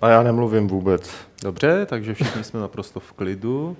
A já nemluvím vůbec. Dobře, takže všichni jsme naprosto v klidu.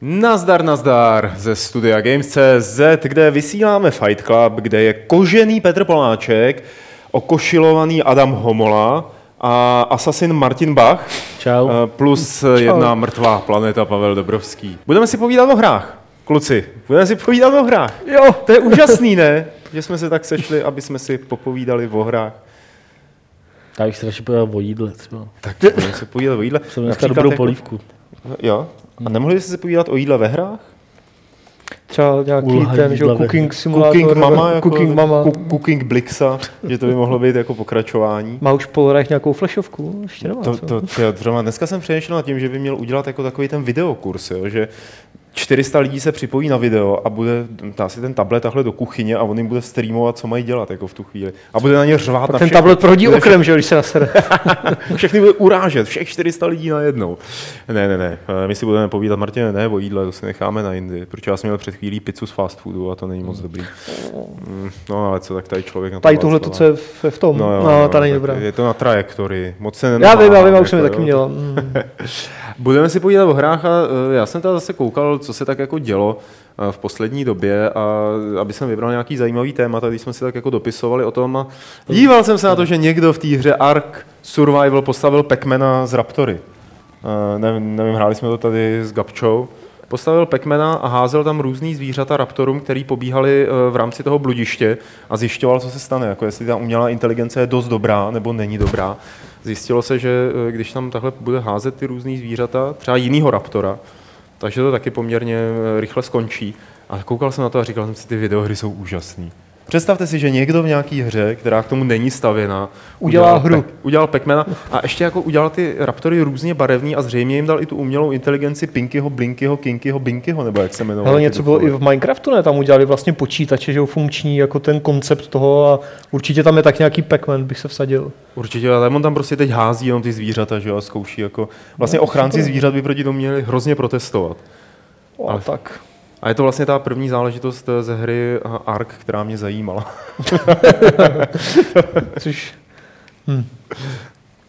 Nazdar, nazdar ze studia Games.cz, kde vysíláme Fight Club, kde je kožený Petr Poláček, okošilovaný Adam Homola a asasin Martin Bach, Čau. eh, plus jedna mrtvá planeta Pavel Dobrovský. Budeme si povídat o hrách, kluci. Budeme si povídat o hrách. Jo, To je úžasný, ne? Že jsme se tak sešli, aby jsme si popovídali o hrách. Já bych se radši pověděl o jídle třeba. Tak budeme se povídat o jídle. Jsem dneska dobrou jako- polívku. Jo. A nemohli byste se povídat o jídle ve hrách? Třeba nějaký Úloha ten, že cooking simulator. Cooking mama, jako, cooking mama. Cooking Blixa, že to by mohlo být jako pokračování. Má už Polorech nějakou flashovku? Ještě nemá, To, co? to, to, zrovna dneska jsem přemýšlel nad tím, že by měl udělat jako takový ten videokurs, jo, že 400 lidí se připojí na video a bude dá si ten tablet takhle do kuchyně a on jim bude streamovat, co mají dělat jako v tu chvíli. A bude na ně řvát Pak na ten všechny. tablet prohodí okrem, že když se nasede. Všechny bude urážet, všech 400 lidí najednou. Ne, ne, ne, my si budeme povídat, Martin, ne o jídle, to si necháme na jindy, protože já jsem měl před chvílí pizzu z fast foodu a to není moc dobrý. Mm, No ale co, tak tady člověk na to Tady tohle to, co je v, v tom. No, No, jo, no, jo, ta není dobrá. Je to na trajektorii. Moc se Já nenamáhám, vím, já vím, já už jako, jsem je jo. taky měl. Budeme si povídat o hrách a eh, já jsem teda zase koukal, co se tak jako dělo eh, v poslední době a aby jsem vybral nějaký zajímavý témat, když jsme si tak jako dopisovali o tom a díval jsem se na to, že někdo v té hře Ark Survival postavil Pac-Mana z Raptory. Eh, Nevím, nevím, hráli jsme to tady s Gabčou. Postavil Pac-Mana a házel tam různý zvířata Raptorům, který pobíhali v rámci toho bludiště a zjišťoval, co se stane, jako jestli ta umělá inteligence je dost dobrá nebo není dobrá. Zjistilo se, že eh, když tam takhle bude házet ty různý zvířata, třeba jinýho Raptora, takže to taky poměrně eh, rychle skončí. A koukal jsem na to a říkal jsem si, ty videohry jsou úžasný. Představte si, že někdo v nějaké hře, která k tomu není stavěna, Udělá hru. Pac- udělal Pac-Mana a ještě jako udělal ty raptory různě barevný a zřejmě jim dal i tu umělou inteligenci Pinkyho, Blinkyho, Kinkyho, Binkyho, nebo jak se jmenoval. Ale něco bylo i v Minecraftu, ne? Tam udělali vlastně počítače, že jo, funkční, jako ten koncept toho a určitě tam je tak nějaký Pac-Man, bych se vsadil. Určitě, ale on tam prostě teď hází jenom ty zvířata, že jo, a zkouší jako... Vlastně ochránci zvířat by proti tomu měli hrozně protestovat. O, Ale- tak. A je to vlastně ta první záležitost eh, ze hry eh, Ark, která mě zajímala. Což,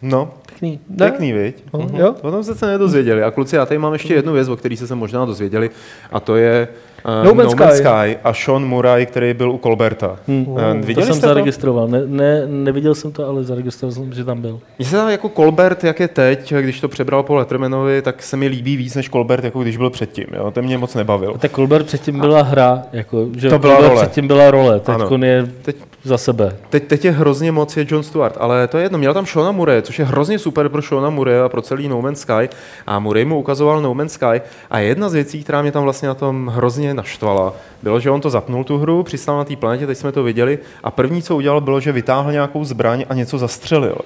No, pěkný. Ne? pěkný, viď? Mhm. jo. O tom jste se nedozvěděli. A kluci, já tady mám ještě jednu věc, o které jste se možná dozvěděli, a to je uh, No Man's Sky. Sky a Sean Murray, který byl u Colberta. Hm. Uh, To viděli jsem jste to? zaregistroval. Ne, ne, neviděl jsem to, ale zaregistroval jsem, že tam byl. Mně se dá jako Colbert, jak je teď, když to přebral po Lettermanovi, tak se mi líbí víc než Colbert, jako když byl předtím. Jo? Ten mě moc nebavil. A tak Colbert předtím byla hra, jako, že To byla Colbert role. předtím byla role, teď Ano. je Teď, za sebe. teď, teď je hrozně moc je John Stewart, ale to je jedno. Měl tam Shona Murray, což je hrozně super pro Shona Murray a pro celý No Man's Sky. A Murray mu ukazoval No Man's Sky. A jedna z věcí, která mě tam vlastně na tom hrozně naštvala, bylo, že on to zapnul tu hru, přistál na té planetě, teď jsme to viděli, a první, co udělal, bylo, že vytáhl nějakou zbraň a něco zastřelil.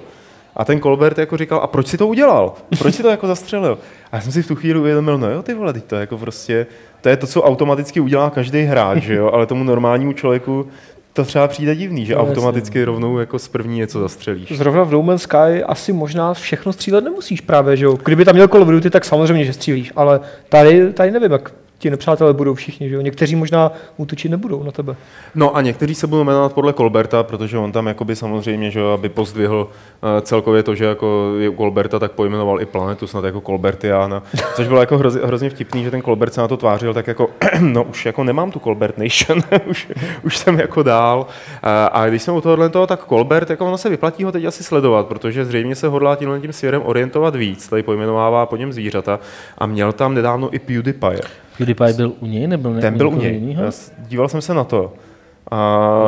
A ten Colbert jako říkal, a proč si to udělal? Proč si to jako zastřelil? A já jsem si v tu chvíli uvědomil, no jo, ty vole, teď to je jako prostě, to je to, co automaticky udělá každý hráč, že jo? ale tomu normálnímu člověku to třeba přijde divný, že No, jasně. automaticky rovnou jako z první něco zastřelíš. Zrovna v No Man's Sky asi možná všechno střílet nemusíš právě, že jo. Kdyby tam měl Call of Duty, tak samozřejmě, že střílíš, ale tady, tady nevím, jak ti nepřátelé budou všichni, že jo. Někteří možná útočit nebudou na tebe. No a někteří se budou jmenovat podle Colberta, protože on tam jakoby samozřejmě, že jo, aby pozdvihl uh, celkově to, že jako je u Colberta, tak pojmenoval i planetu snad jako Colbertiana, což bylo jako hrozně, hrozně vtipný, že ten Colbert se na to tvářil tak jako, no už jako nemám tu Colbert Nation, už, už jsem jako dál. Uh, a když jsme u tohohle toho, tak Colbert, jako ono se vyplatí ho teď asi sledovat, protože zřejmě se hodlá tímhle tím směrem orientovat víc, tady pojmenovává po něm zvířata a měl tam nedávno i PewDiePie. PewDiePie byl u něj, nebyl ne, Ten byl u něj. jinýho? Díval jsem se na to. A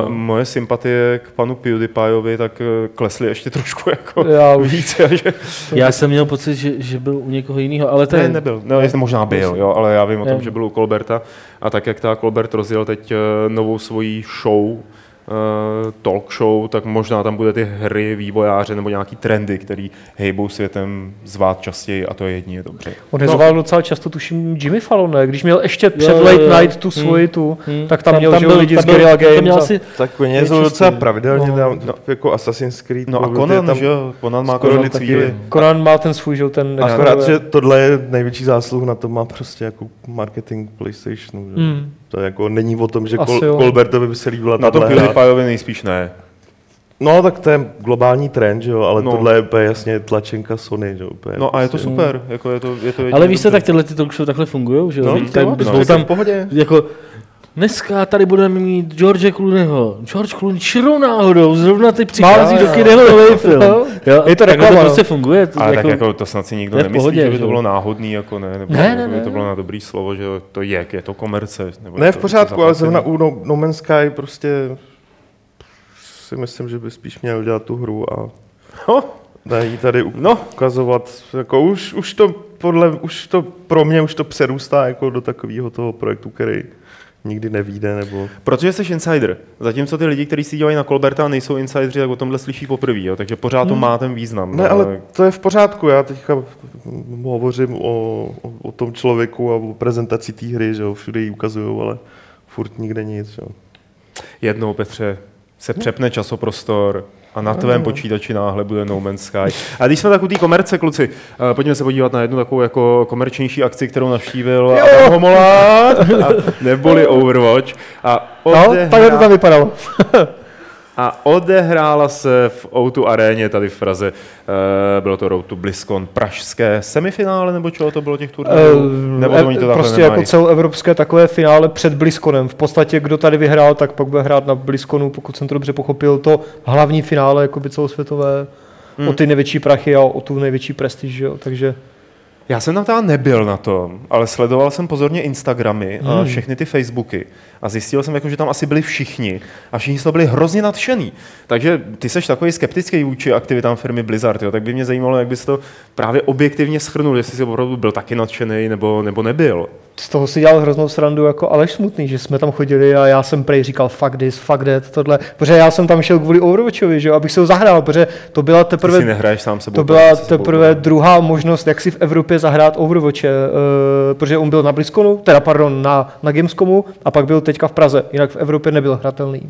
No. moje sympatie k panu PewDiePieovi tak eh, klesly ještě trošku jako Já už. víc. Že... Já jsem měl pocit, že, že byl u někoho jiného, ale to Ne, nebyl. No, jestli možná byl, jo, ale já vím o tom, Ne. že byl u Colberta. A tak, jak ta Colbert rozjel teď eh, novou svoji show, talk show, tak možná tam bude ty hry, vývojáře nebo nějaký trendy, který hejbou světem zvát častěji a to je jedině dobře. On no. zval docela často, tuším, Jimmy Fallon, ne? Když měl ještě před jo, Late jo. Night tu svoji Hmm. tu, Hmm. tak tam, měl že jo, byl- lidi tam z byl- Guerrilla tam Games. měl a- asi Tak oni Je docela pravidelně, No. no, no, jako Assassin's Creed. No a je Conan, tam že jo? Conan má Conan taky-. Conan má ten svůj, že ten... Akorát, že tohle je největší zásluh na to má prostě jako marketing PlayStationu. Že? Hmm. To jako není o tom, že Asi Kol- jo. Colbertovi by se líbila Na tom. PewDiePieovi nejspíš ne. No, tak to je globální trend, že jo, ale No. no. tohle je úplně jasně tlačenka Sony, že jo. Úplně No a je to prostě- super, jako je to, je to Ale víš se, tak tyhle ty talk show takhle fungují, že jo? No, tak jsou no, tam v pohodě. jako Dneska tady budeme mít George Clooneyho. George Clooney čirou náhodou, zrovna teď přichází jo, do kina nový film. Jo. Je to takhle reklama, to no. prostě funguje. To Ale jako, tak jako to snad si nikdo to nemyslí, pohodě, že by to bylo náhodný, jako ne, nebo Ne, ne, ne, by ne. to bylo na dobrý slovo, že to je, je to komerce. Nebo Ne, je v to- pořádku, to ale zrovna u no, no Man's Sky prostě si myslím, že by spíš měl dělat tu hru a No, jí tady u- no, ukazovat, jako už, už to podle, už to pro mě už to přerůstá jako do takového toho projektu, který nikdy nevíde, nebo... protože jsi insider. Zatímco ty lidi, kteří si dívají na Colberta a nejsou insideri, tak o tomhle slyší poprvé, jo, takže pořád to má ten význam. Hmm. Ne, no, ale to je v pořádku, já teďka hovořím o, o, o tom člověku a o prezentaci té hry, že jo, všude ji ukazují, ale furt nikde nic, že jo. Jednou, Petře, se přepne časoprostor a na tvém počítači náhle bude No Man's Sky. A když jsme tak u té komerce, kluci, eh, pojďme se podívat na jednu takovou jako komerčnější akci, kterou navštívil Adam Homola, neboli Overwatch. A, No, takhle to tam vypadalo. A odehrála se v O2 aréně tady v Praze. Eh, Bylo to Road to BlizzCon pražské semifinále, nebo čeho to bylo těch turnajů? nebo to Eh, oni to prostě nemají? jako celoevropské takové finále před BlizzConem. V podstatě, kdo tady vyhrál, tak pak bude hrát na BlizzConu, pokud jsem to dobře pochopil, to hlavní finále jakoby celosvětové Hmm. o ty největší prachy a o tu největší prestiž, jo? takže Já jsem tam teda nebyl na tom, ale sledoval jsem pozorně Instagramy a Hmm. všechny ty Facebooky a zjistil jsem, jako, že tam asi byli všichni a všichni toho byli hrozně nadšený. Takže ty seš takový skeptický vůči aktivitám firmy Blizzard, jo? tak by mě zajímalo, jak bys to právě objektivně schrnul, jestli jsi opravdu byl taky nadšený nebo, nebo nebyl. z toho si dělal hroznou srandu jako Aleš Smutný, že jsme tam chodili a já jsem prej říkal fuck this, fuck that, tohle, protože já jsem tam šel kvůli Overwatchovi, že jo, abych se ho zahrál, protože to byla Ty si teprve nehraješ sám sebou. To byla si sebou teprve druhá možnost, jak si v Evropě zahrát Overwatche, uh, protože on byl na BlizzConu, teda pardon, na, na Gamescomu a pak byl teďka v Praze, jinak v Evropě nebyl hratelný.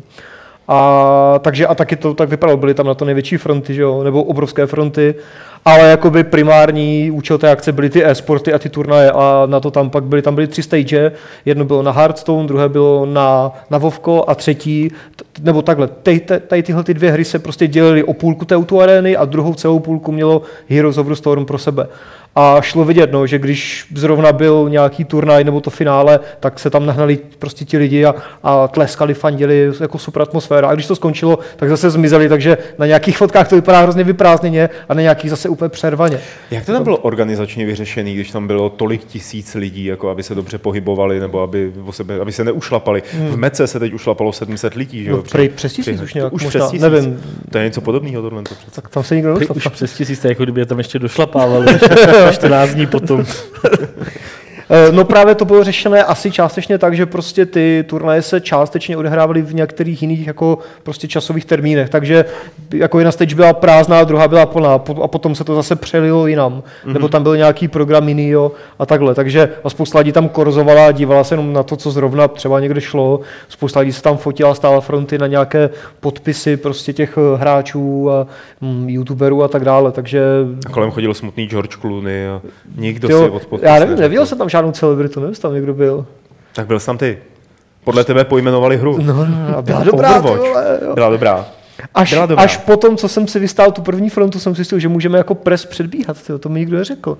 A, takže a taky to tak vypadalo, byly tam na to největší fronty, že jo, nebo obrovské fronty, ale jakoby primární účel té akce byly ty e-sporty a ty turnaje a na to tam pak byly, tam byly tři stage, jedno bylo na Hearthstone, druhé bylo na, na Vovko a třetí, nebo takhle, tady, tady tyhle ty dvě hry se prostě dělily o půlku té auto arény a druhou celou půlku mělo Heroes of the Storm pro sebe. A šlo vidět, no, že když zrovna byl nějaký turnaj nebo to finále, tak se tam nahnali prostě ti lidi a, a tleskali, fandili, jako super atmosféra. A když to skončilo, tak zase zmizeli, takže na nějakých fotkách to vypadá hrozně vyprázdněně a na nějakých zase úplně přervaně. Jak to tam bylo organizačně vyřešený, když tam bylo tolik tisíc lidí, jako aby se dobře pohybovali, nebo aby, o sebe, aby se neušlapali? V Mece se teď ušlapalo 700 lidí, že jo? Hmm. No, prej přes tisíc už nějak, už možná, přes tisíc. nevím. To je něco podobného tohle. to přece. Tak tam se nikdo nedostal. už přes tisíc, jako kdyby je tam ještě došlapávali 14 dní potom. Eh, No právě to bylo řešené asi částečně tak, že prostě ty turnaje se částečně odehrávaly v některých jiných jako prostě časových termínech, takže jako jedna stage byla prázdná, druhá byla plná a potom se to zase přelilo jinam, mm-hmm. nebo tam byl nějaký program jiný jo, a takhle, takže a spousta lidí tam korzovala a dívala se jenom na to, co zrovna třeba někde šlo, spousta lidí se tam fotila, stála fronty na nějaké podpisy prostě těch eh, hráčů a mm, youtuberů a tak dále, takže A kolem chodil smutný George Clooney a nikdo si jo, od podpis já nevím, neviděl jsem tam žádnou celebritu, nevím, tam někdo byl. Tak byl jsi tam ty. Podle tebe pojmenovali hru. No, no, no, a byla dobrá, ty vole, jo. Byla dobrá. Až, Byla dobrá. až potom, co jsem si vystál tu první frontu, jsem si zjistil, že můžeme jako pres předbíhat, tyjo, to mi nikdo neřekl.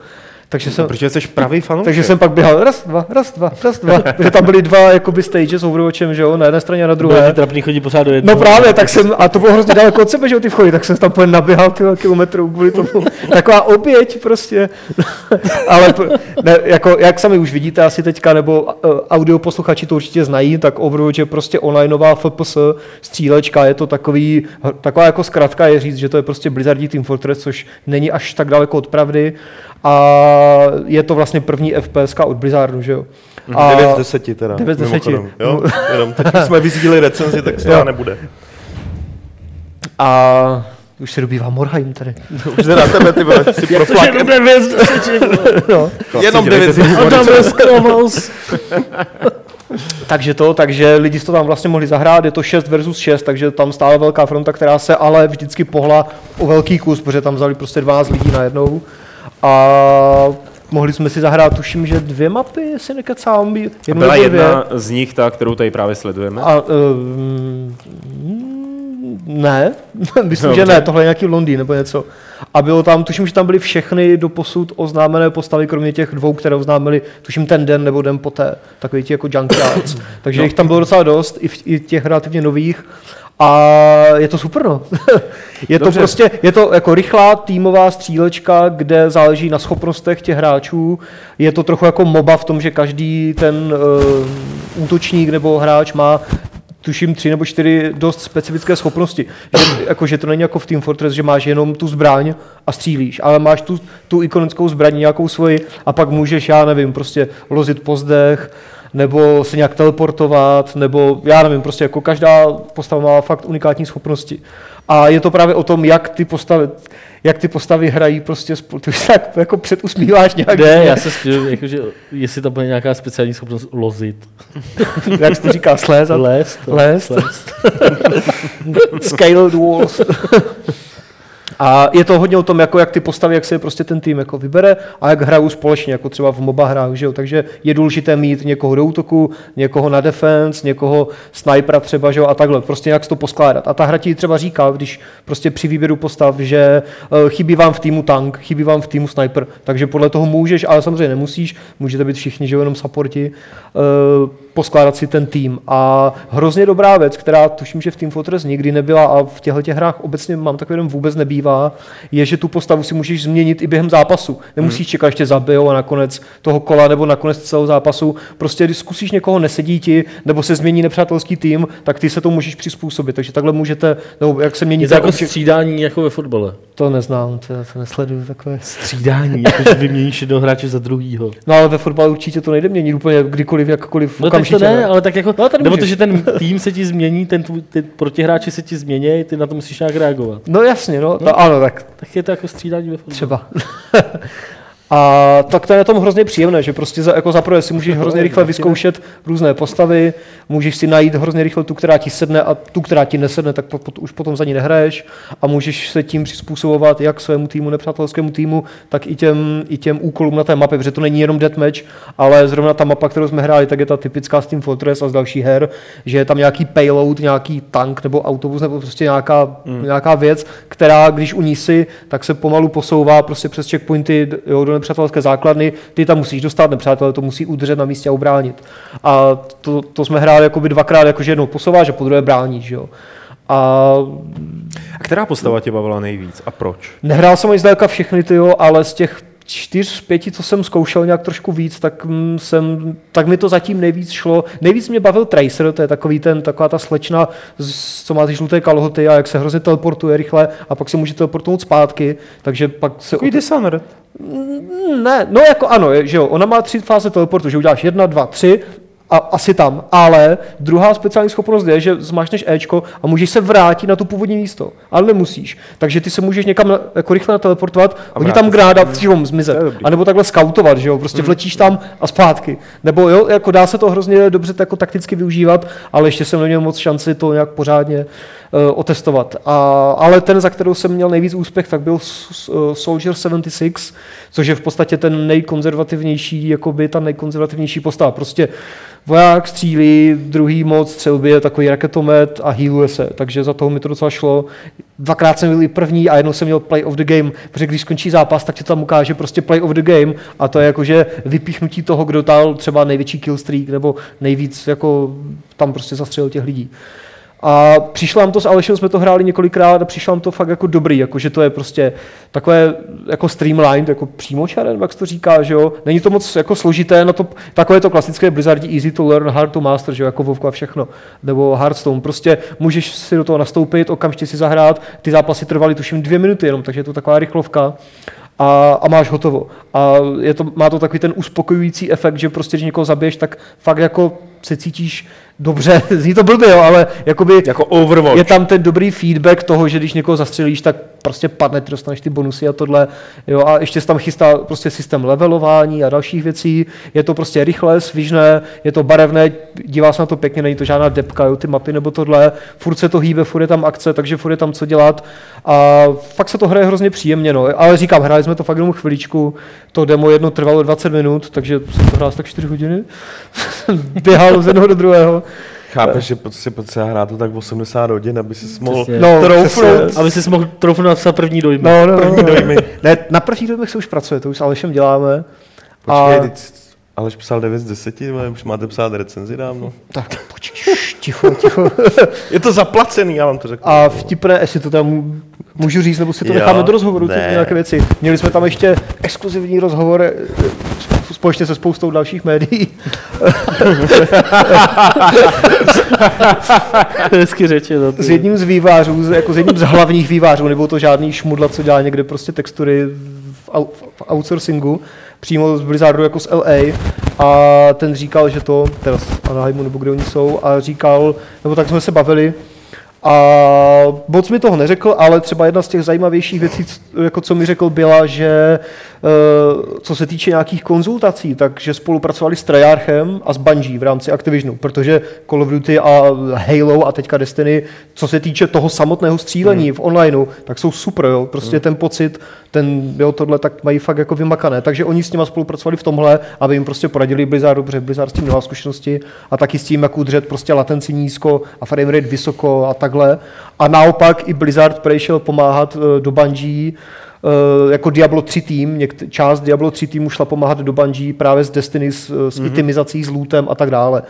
Takže jsem, Protože jsi pravý fanoušek. takže jsem pak běhal raz, dva, raz, dva, raz, dva. Protože tam byly dva jakoby stage s Overwatchem, že jo, na jedné straně a na Druhé. Ty trapný chodí pořád do jednoho. No právě, tak jsem, a to bylo hrozně daleko od sebe, že jo, ty vchody, tak jsem tam úplně naběhal ty kilometrů kvůli tomu. Taková oběť prostě. Ale ne, jako, jak sami už vidíte asi teďka, nebo uh, audio posluchači to určitě znají, tak Overwatch je prostě onlineová FPS střílečka, je to takový, taková jako zkratka je říct, že to je prostě Blizzardí Team Fortress, což není až tak daleko od pravdy a je to vlastně první FPS od Blizzardu, že jo. A 9 z 10 teda. 9 z 10. mimochodem, Jo? Jenom teď jsme vyzídili recenzi, tak z Jo. nebude. A už se dobývá Morheim tady. Už jde na tebe, ty vole, si Jak to, že proflak. jde bez deseček, No. Jenom dělejte 9 si A tam je Sklavos. Takže to, takže lidi si to tam vlastně mohli zahrát, je to 6 versus 6, takže tam stála velká fronta, která se ale vždycky pohla o velký kus, protože tam vzali prostě 12 lidí najednou. A mohli jsme si zahrát, tuším, že dvě mapy, jestli nekecám, jednu Byla dvě. jedna z nich ta, kterou tady právě sledujeme. A, um, ne, myslím, že Dobře. ne, tohle je nějaký Londýn nebo něco. A bylo tam, tuším, že tam byly všechny doposud oznámené postavy, kromě těch dvou, které oznámili, tuším ten den nebo den poté, takový ti jako junkyards. Takže No. jich tam bylo docela dost, i, v, i těch relativně nových. A je to super, no. je to Dobře. prostě, je to jako rychlá týmová střílečka, kde záleží na schopnostech těch hráčů. Je to trochu jako MOBA v tom, že každý ten uh, útočník nebo hráč má tuším tři nebo čtyři dost specifické schopnosti. Že, jako, že to není jako v Team Fortress, že máš jenom tu zbraň a střílíš, ale máš tu, tu ikonickou zbraň nějakou svoji a pak můžeš, já nevím, prostě lozit po zdech, nebo se nějak teleportovat, nebo já nevím, prostě jako každá postava má fakt unikátní schopnosti. A je to právě o tom, jak ty postavy, jak ty postavy hrají prostě spolu. Ty už se tak jako předusmíváš nějak, Ne, já se spíš, jakože, jestli tam bude nějaká speciální schopnost lozit. jak se to říká, slézat. Lézt. Lézt. Scaled walls. A je to hodně o tom, jako jak ty postavy, jak se je prostě ten tým jako vybere a jak hrajou společně, jako třeba v MOBA hrách, že jo? Takže je důležité mít někoho do útoku, někoho na defense, někoho snipera třeba, že jo? A takhle, prostě jak to poskládat. A ta hra ti třeba říká, když prostě při výběru postav, že uh, chybí vám v týmu tank, chybí vám v týmu sniper, takže podle toho můžeš, ale samozřejmě nemusíš, můžete být všichni, že jo, jenom supporti, uh, poskládat si ten tým. A hrozně dobrá věc, která tuším, že v Team Fortress nikdy nebyla a v těchto těch hrách obecně mám takový jeden vůbec nebývá, je, že tu postavu si můžeš změnit i během zápasu. Nemusíš čekat, ještě zabijou a nakonec toho kola nebo nakonec celého zápasu. Prostě když zkusíš někoho nesedí ti, nebo se změní nepřátelský tým, tak ty se to můžeš přizpůsobit. Takže takhle můžete, nebo jak se mění Je to jako občas- střídání jako ve fotbale. to neznám, to, to nesleduju takové. Střídání, jakože vyměníš jednoho hráče za druhýho. No ale ve fotbalu určitě to nejde měnit úplně kdykoliv, jakkoliv. No tak to ne, ale tak jako, No, nebo to, že ten tým se ti změní, ten tvůj, ty protihráči se ti změní, ty na to musíš nějak reagovat. No jasně, no, no. ano, tak Tak je to jako střídání ve fotbale. Třeba. A tak to je na tom hrozně příjemné, že prostě za, jako zaprvé si můžeš hrozně rychle vyzkoušet různé postavy, můžeš si najít hrozně rychle tu, která ti sedne a tu, která ti nesedne, tak po, po, už potom za ní nehraješ a můžeš se tím přizpůsobovat jak svému týmu, nepřátelskému týmu, tak i těm, i těm úkolům na té mapě, protože to není jenom deathmatch, ale zrovna ta mapa, kterou jsme hráli, tak je ta typická z Team Fortress a z dalších her, že je tam nějaký payload, nějaký tank nebo autobus nebo prostě nějaká, mm. nějaká věc, která když u ní si, tak se pomalu posouvá prostě přes checkpointy jo, do nepřátelské základny, ty tam musíš dostat, nepřátelé to musí udržet na místě a ubránit. A to, to jsme hráli jakoby dvakrát, jakože jednou posouváš a po druhé bráníš, jo. A A která postava tě bavila nejvíc a proč? Nehrál jsem ani zdaleka všechny ty, jo, ale z těch čtyř, pěti, co jsem zkoušel nějak trošku víc, tak, mm, jsem, tak mi to zatím nejvíc šlo. Nejvíc mě bavil Tracer, to je takový ten, taková ta slečna, co má ty žluté kalhoty a jak se hrozně teleportuje rychle a pak se může teleportnout zpátky, takže pak se... Takový Dishunner. Mm, Ne, no jako ano, že jo, ona má tři fáze teleportu, že uděláš jedna, dva, tři a asi tam, ale druhá speciální schopnost je, že zmášneš Ečko a můžeš se vrátit na to původní místo, ale nemusíš. Takže ty se můžeš někam na- jako rychle teleportovat, oni vrátit tam grádat, že jo, zmizet. A nebo takhle skautovat, že jo, prostě vletíš tam a zpátky. Nebo jo, jako dá se to hrozně dobře jako takticky využívat, ale ještě jsem neměl moc šanci to nějak pořádně otestovat. A, ale ten, za kterou jsem měl nejvíc úspěch, tak byl uh, Soldier 76, což je v podstatě ten nejkonzervativnější, jakoby ta nejkonzervativnější postava. Prostě voják střílí, druhý moc střelby je takový raketomet a healuje se, takže za toho mi to docela šlo. Dvakrát jsem byl i první a jednou jsem měl play of the game, protože když skončí zápas, tak ti tam ukáže prostě play of the game a to je jakože vypíchnutí toho, kdo dal třeba největší kill streak nebo nejvíc jako tam prostě zastřelil těch lidí. A přišlo nám to s Alešem, jsme to hráli několikrát a přišlo nám to fakt jako dobrý, jako že to je prostě takové jako streamlined, jako přímočaren, jak to říká, že jo. Není to moc jako složité, na to, takové to klasické Blizzard easy to learn, hard to master, že jo, jako WoW a všechno, nebo Hearthstone. Prostě můžeš si do toho nastoupit, okamžitě si zahrát, ty zápasy trvaly tuším dvě minuty jenom, takže je to taková rychlovka a, a máš hotovo. A je to, má to takový ten uspokojující efekt, že prostě, když někoho zabiješ, tak fakt jako se cítíš dobře, zní to blbě, jo, ale jakoby Jako Overwatch. je tam ten dobrý feedback toho, že když někoho zastřelíš, tak prostě padne, ty dostaneš ty bonusy a tohle. Jo, a ještě se tam chystá prostě systém levelování a dalších věcí. Je to prostě rychlé, svižné, je to barevné, dívá se na to pěkně, není to žádná depka, jo, ty mapy nebo tohle. Furt se to hýbe, furt je tam akce, takže furt je tam co dělat. A fakt se to hraje hrozně příjemně. No. Ale říkám, hráli jsme to fakt jenom chviličku. To demo jedno trvalo 20 minut, takže jsem to hrál asi tak 4 hodiny. Běhal z jednoho do druhého. Chápeš, že prostě potřeba hrát to tak 80 hodin, aby si mohl. No, troufnout. Aby si mohl troufnout napsat první dojmy. No, no, no, První dojmy. Ne, na první dojmech se už pracuje, to už s Alešem děláme. Počkej, A- teď Aleš psal 9 z 10, ale už máte psát recenzi dávno. Tak, počkej, ticho, ticho. Je to zaplacený, já vám to řeknu. A vtipné, jestli to tam můžu říct, nebo si to Jo, necháme do rozhovoru, ty ne. nějaké věci. Měli jsme tam ještě exkluzivní rozhovor eh, společně se spoustou dalších médií. Hezky řečeno. S jedním z vývářů, jako s jedním z hlavních vývářů, nebo to žádný šmudla, co dělá někde prostě textury v, au, v outsourcingu, přímo z Blizzardu jako z LA a ten říkal, že to, teda z Anaheimu nebo kde oni jsou, a říkal, nebo tak jsme se bavili, a moc mi toho neřekl, ale třeba jedna z těch zajímavějších věcí, jako co mi řekl, byla, že eh, co se týče nějakých konzultací, takže spolupracovali s Treyarchem a s Bungie v rámci Activisionu, protože Call of Duty a Halo a teďka Destiny, co se týče toho samotného střílení v onlineu, tak jsou super, jo. prostě ten pocit, ten, jo, tohle tak mají fakt jako vymakané, takže oni s nima spolupracovali v tomhle, aby jim prostě poradili Blizzardu, protože Blizzard s tím nemá zkušenosti a taky s tím, jak udržet prostě latenci nízko a frame rate vysoko a takhle. A naopak i Blizzard přešel pomáhat eh, do Bungie eh, jako Diablo 3 tým, někt- část Diablo 3 týmu šla pomáhat do Bungie právě s Destiny, s, s mm-hmm. itemizací, s lootem a tak dále.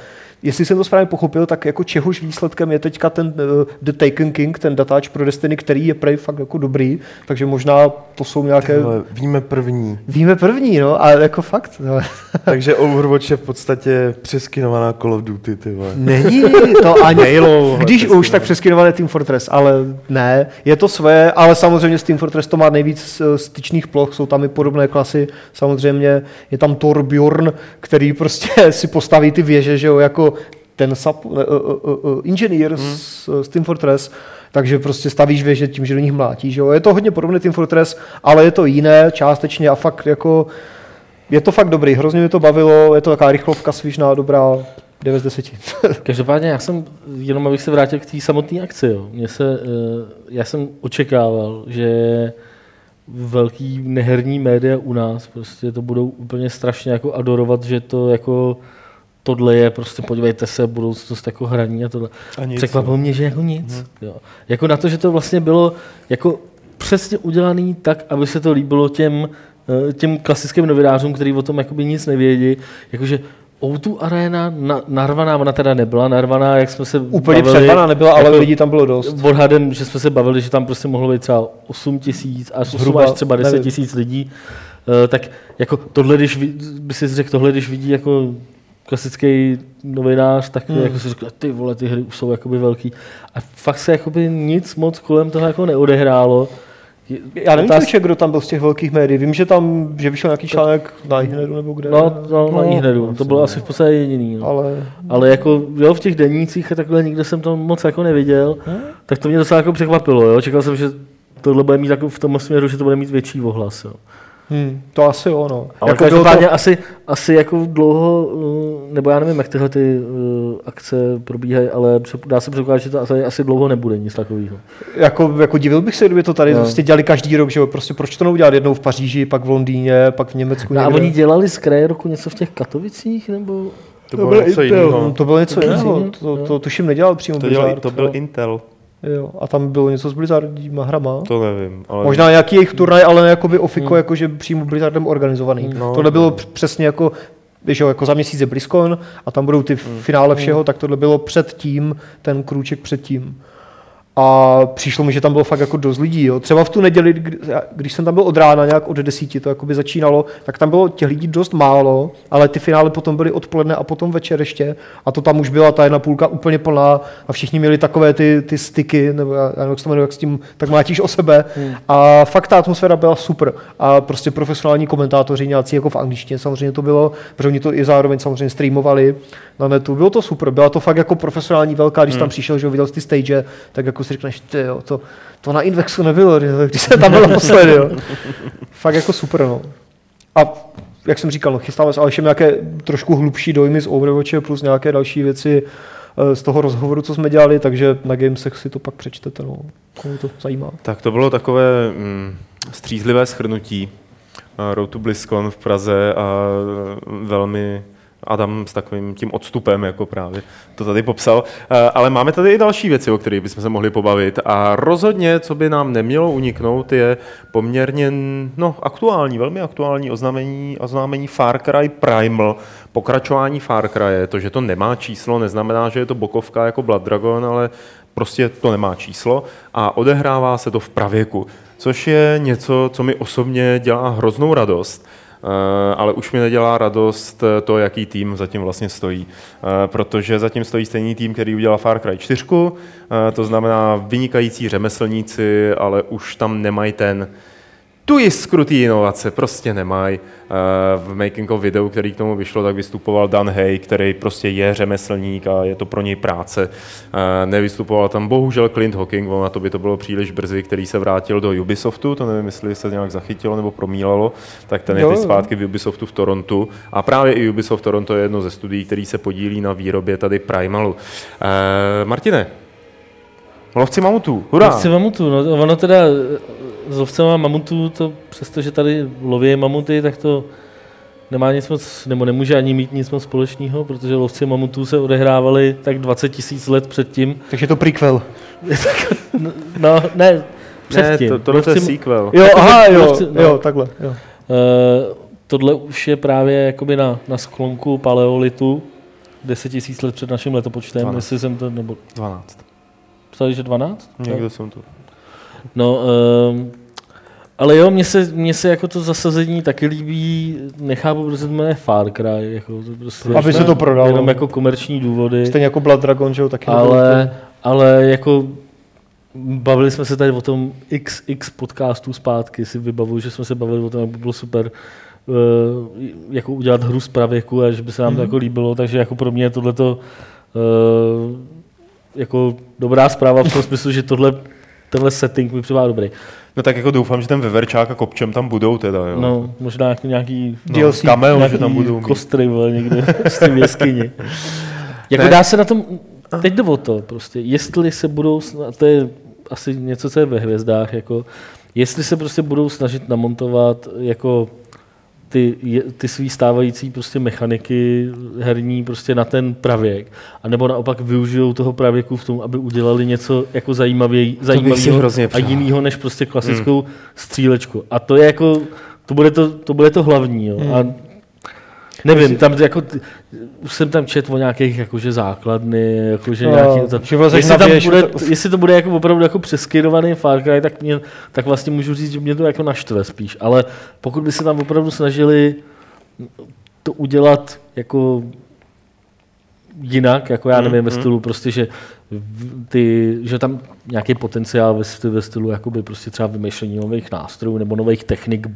Jestli jsem to správně pochopil, tak jako čehož výsledkem je teďka ten uh, The Taken King, ten datáč pro Destiny, který je prej fakt jako dobrý, takže možná to jsou nějaké... Tyhle, víme první. Víme první, no, ale jako fakt. No. Takže Overwatch je v podstatě přeskinovaná Call of Duty, ty vole. Není to ani Halo, Když už, tak přeskinované Team Fortress, ale ne, je to své, ale samozřejmě s Team Fortress to má nejvíc eh, styčných ploch, jsou tam i podobné klasy, samozřejmě je tam Torbjorn, který prostě si postaví ty věže, že jo, jako ten sub, uh, uh, uh, inženýr hmm. z, z Team Fortress, takže prostě stavíš věže tím, že do nich mlátíš. Jo. Je to hodně podobné Team Fortress, ale je to jiné částečně a fakt jako je to fakt dobrý, hrozně mě to bavilo, je to taková rychlovka svižná, dobrá, 9 z 10. Každopádně já jsem, jenom abych se vrátil k té samotné akci, jo. Mně se, eh, já jsem očekával, že velký neherní média u nás prostě to budou úplně strašně jako adorovat, že to jako tohle je prostě, podívejte se, budoucnost jako hraní a tohle. A nic, Překvapilo mě, že jako nic. Jo. Jako na to, že to vlastně bylo jako přesně udělaný tak, aby se to líbilo těm, eh, těm klasickým novinářům, kteří o tom jakoby nic nevědí. Jakože O2 Arena na, narvaná, ona teda nebyla narvaná, jak jsme se Úplně bavili, přervaná nebyla, ale jako lidí tam bylo dost. Odhadem, že jsme se bavili, že tam prostě mohlo být třeba 8 tisíc až, 8 Zhruba, až třeba 10 nevím. tisíc lidí. Uh, tak jako tohle, když by si řekl, tohle, když vidí jako klasický novinář, tak hmm. jako si řekl, ty vole, ty hry už jsou jakoby velký. A fakt se jakoby nic moc kolem toho jako neodehrálo. Já nevím, člověče, kdo tam byl z těch velkých médií. Vím, že tam že vyšel nějaký článek na iHnedu nebo kde. No, no, no, no to bylo asi v podstatě jediný. No. Ale Ale jako jo, v těch dennících a takhle nikde jsem to moc jako neviděl, tak to mě docela jako překvapilo. Jo. Čekal jsem, že tohle bude mít jako v tom směru, že to bude mít větší ohlas. Jo. Hm, to asi jo, no. Ale jako každopádně to, asi, asi jako dlouho, uh, nebo já nevím, jak tyhle ty uh, akce probíhají, ale dá se předpokládat, že to asi, asi dlouho nebude nic takového. jako, jako divil bych se, kdyby to tady No. prostě dělali každý rok, že jo, prostě proč to neudělat jednou v Paříži, pak v Londýně, pak v Německu No a oni dělali z kraje roku něco v těch Katovicích, nebo? To bylo něco jiného. To bylo něco To bylo jiného, jiného, to, jo. to, tuším nedělal přímo To, dělal, Blizzard. to byl jo. Intel, Jo, a tam bylo něco s Blizzardíma hrama. to nevím. Ale Možná nějaký jejich turnaj, ale ne jakoby ofiko, jakože přímo Blizzardem organizovaný. No, tohle bylo no. přesně jako, víš jo, jako za měsíc je BlizzCon a tam budou ty finále všeho, tak tohle bylo před tím, ten krůček před tím. A přišlo mi, že tam bylo fakt jako dost lidí. Jo. Třeba v tu neděli, kdy- když jsem tam byl od rána, nějak od desíti, to jakoby začínalo, tak tam bylo těch lidí dost málo, ale ty finále potom byly odpoledne a potom večer ještě. A to tam už byla ta jedna půlka úplně plná a všichni měli takové ty, ty styky, nebo já, nevím, jak se to jmenuje, jak s tím tak mlátíš o sebe. Hmm. A fakt ta atmosféra byla super. A prostě profesionální komentátoři, nějací jako v angličtině samozřejmě to bylo, protože oni to i zároveň samozřejmě streamovali na netu. Bylo to super, byla to fakt jako profesionální velká, když hmm. tam přišel, že viděl jsi ty stage, tak jako si řekneš, ty jo, to, to na Invexu nebylo, když jsem tam byl naposledy, jo. Fakt jako super, no. A jak jsem říkal, no, chystáme se ale ještě nějaké trošku hlubší dojmy z Overwatche plus nějaké další věci eh, z toho rozhovoru, co jsme dělali, takže na Gamesech si to pak přečtete, no, komu to zajímá. Tak to bylo takové mm, střízlivé schrnutí eh, Road to BlizzCon v Praze a eh, velmi Adam s takovým tím odstupem, jako právě to tady popsal. Eh, Ale máme tady i další věci, o kterých bychom se mohli pobavit. A rozhodně, co by nám nemělo uniknout, je poměrně no, aktuální, velmi aktuální oznámení, oznámení Far Cry Primal, pokračování Far Cry. To, že to nemá číslo, neznamená, že je to bokovka jako Blood Dragon, ale prostě to nemá číslo a odehrává se to v pravěku, což je něco, co mi osobně dělá hroznou radost. Eh, ale už mi nedělá radost eh, to, jaký tým zatím vlastně stojí. Eh, Protože zatím stojí stejný tým, který udělal Far Cry 4, eh, to znamená vynikající řemeslníci, ale už tam nemají ten tu jiskru té inovace prostě nemají. Eh, V making of videu, který k tomu vyšlo, tak vystupoval Dan Hay, který prostě je řemeslník a je to pro něj práce. Eh, Nevystupoval tam bohužel Clint Hawking, on na to by to bylo příliš brzy, který se vrátil do Ubisoftu, to nevím, jestli se nějak zachytilo nebo promílalo, tak ten je teď zpátky v Ubisoftu v Torontu. A právě i Ubisoft Toronto je jedno ze studií, který se podílí na výrobě tady Primalu. Eh, Martine, lovci mamutů, hurá! Lovci mamutů, no ono teda s lovcema mamutů, to přestože tady loví mamuty, tak to nemá nic moc, nebo nemůže ani mít nic moc společného, protože lovci mamutů se odehrávali tak 20 tisíc let předtím. Takže je to prequel. No, ne, předtím. Ne, to, tohle to je Lovci- sequel. Jo, aha, jo, lovci- no. jo, takhle. Jo. Eh, tohle už je právě jakoby na, na sklonku paleolitu, 10 tisíc let před naším letopočtem, 12. jestli jsem to, nebo 12. psali, že 12? Někdo jsem to. No, um, ale jo, mně se, mně se jako to zasazení taky líbí, nechápu, protože to jmenuje Far Cry, jako to prostě Aby se to prodalo. jenom jako komerční důvody, Stejně jako Blood Dragon, že jo, taky ale, ale jako bavili jsme se tady o tom XX podcastů zpátky, si vybavuju, že jsme se bavili o tom, jak by bylo super uh, jako udělat hru z pravěku a že by se nám to jako líbilo, takže jako pro mě je tohleto uh, jako dobrá zpráva v tom smyslu, že tohle tenhle setting mi připadá dobrý. No tak jako doufám, že ten Veverčák a Kopčem tam budou teda, jo. No, možná jako nějaký, no DLC, Cameo, nějaký že tam budou mít. kostry vole, někde z té jeskyni. Jako Ne. dá se na tom, teď jde o to prostě, jestli se budou, to je asi něco, co je ve hvězdách, jako, jestli se prostě budou snažit namontovat jako ty, ty svý stávající prostě mechaniky herní prostě na ten pravěk, anebo naopak využijou toho pravěku v tom, aby udělali něco jako zajímavě, zajímavého a přál. jinýho než prostě klasickou hmm. střílečku. A to je jako, to bude to, to, bude to hlavní. Jo. Hmm. A nevím, tam jako, už jsem tam četl o nějakých jakože základny, jakože No, nějaký, to, jestli, tam bude, to- jestli to bude jako opravdu jako přeskydovaný Far Cry, tak, mě, tak vlastně můžu říct, že mě to jako naštve spíš. Ale pokud by se tam opravdu snažili to udělat jako jinak, jako já nevím, ve stylu prostě, že ty, že tam nějaký potenciál ve, stylu- ve stylu jakoby prostě třeba vymýšlení nových nástrojů nebo nových technik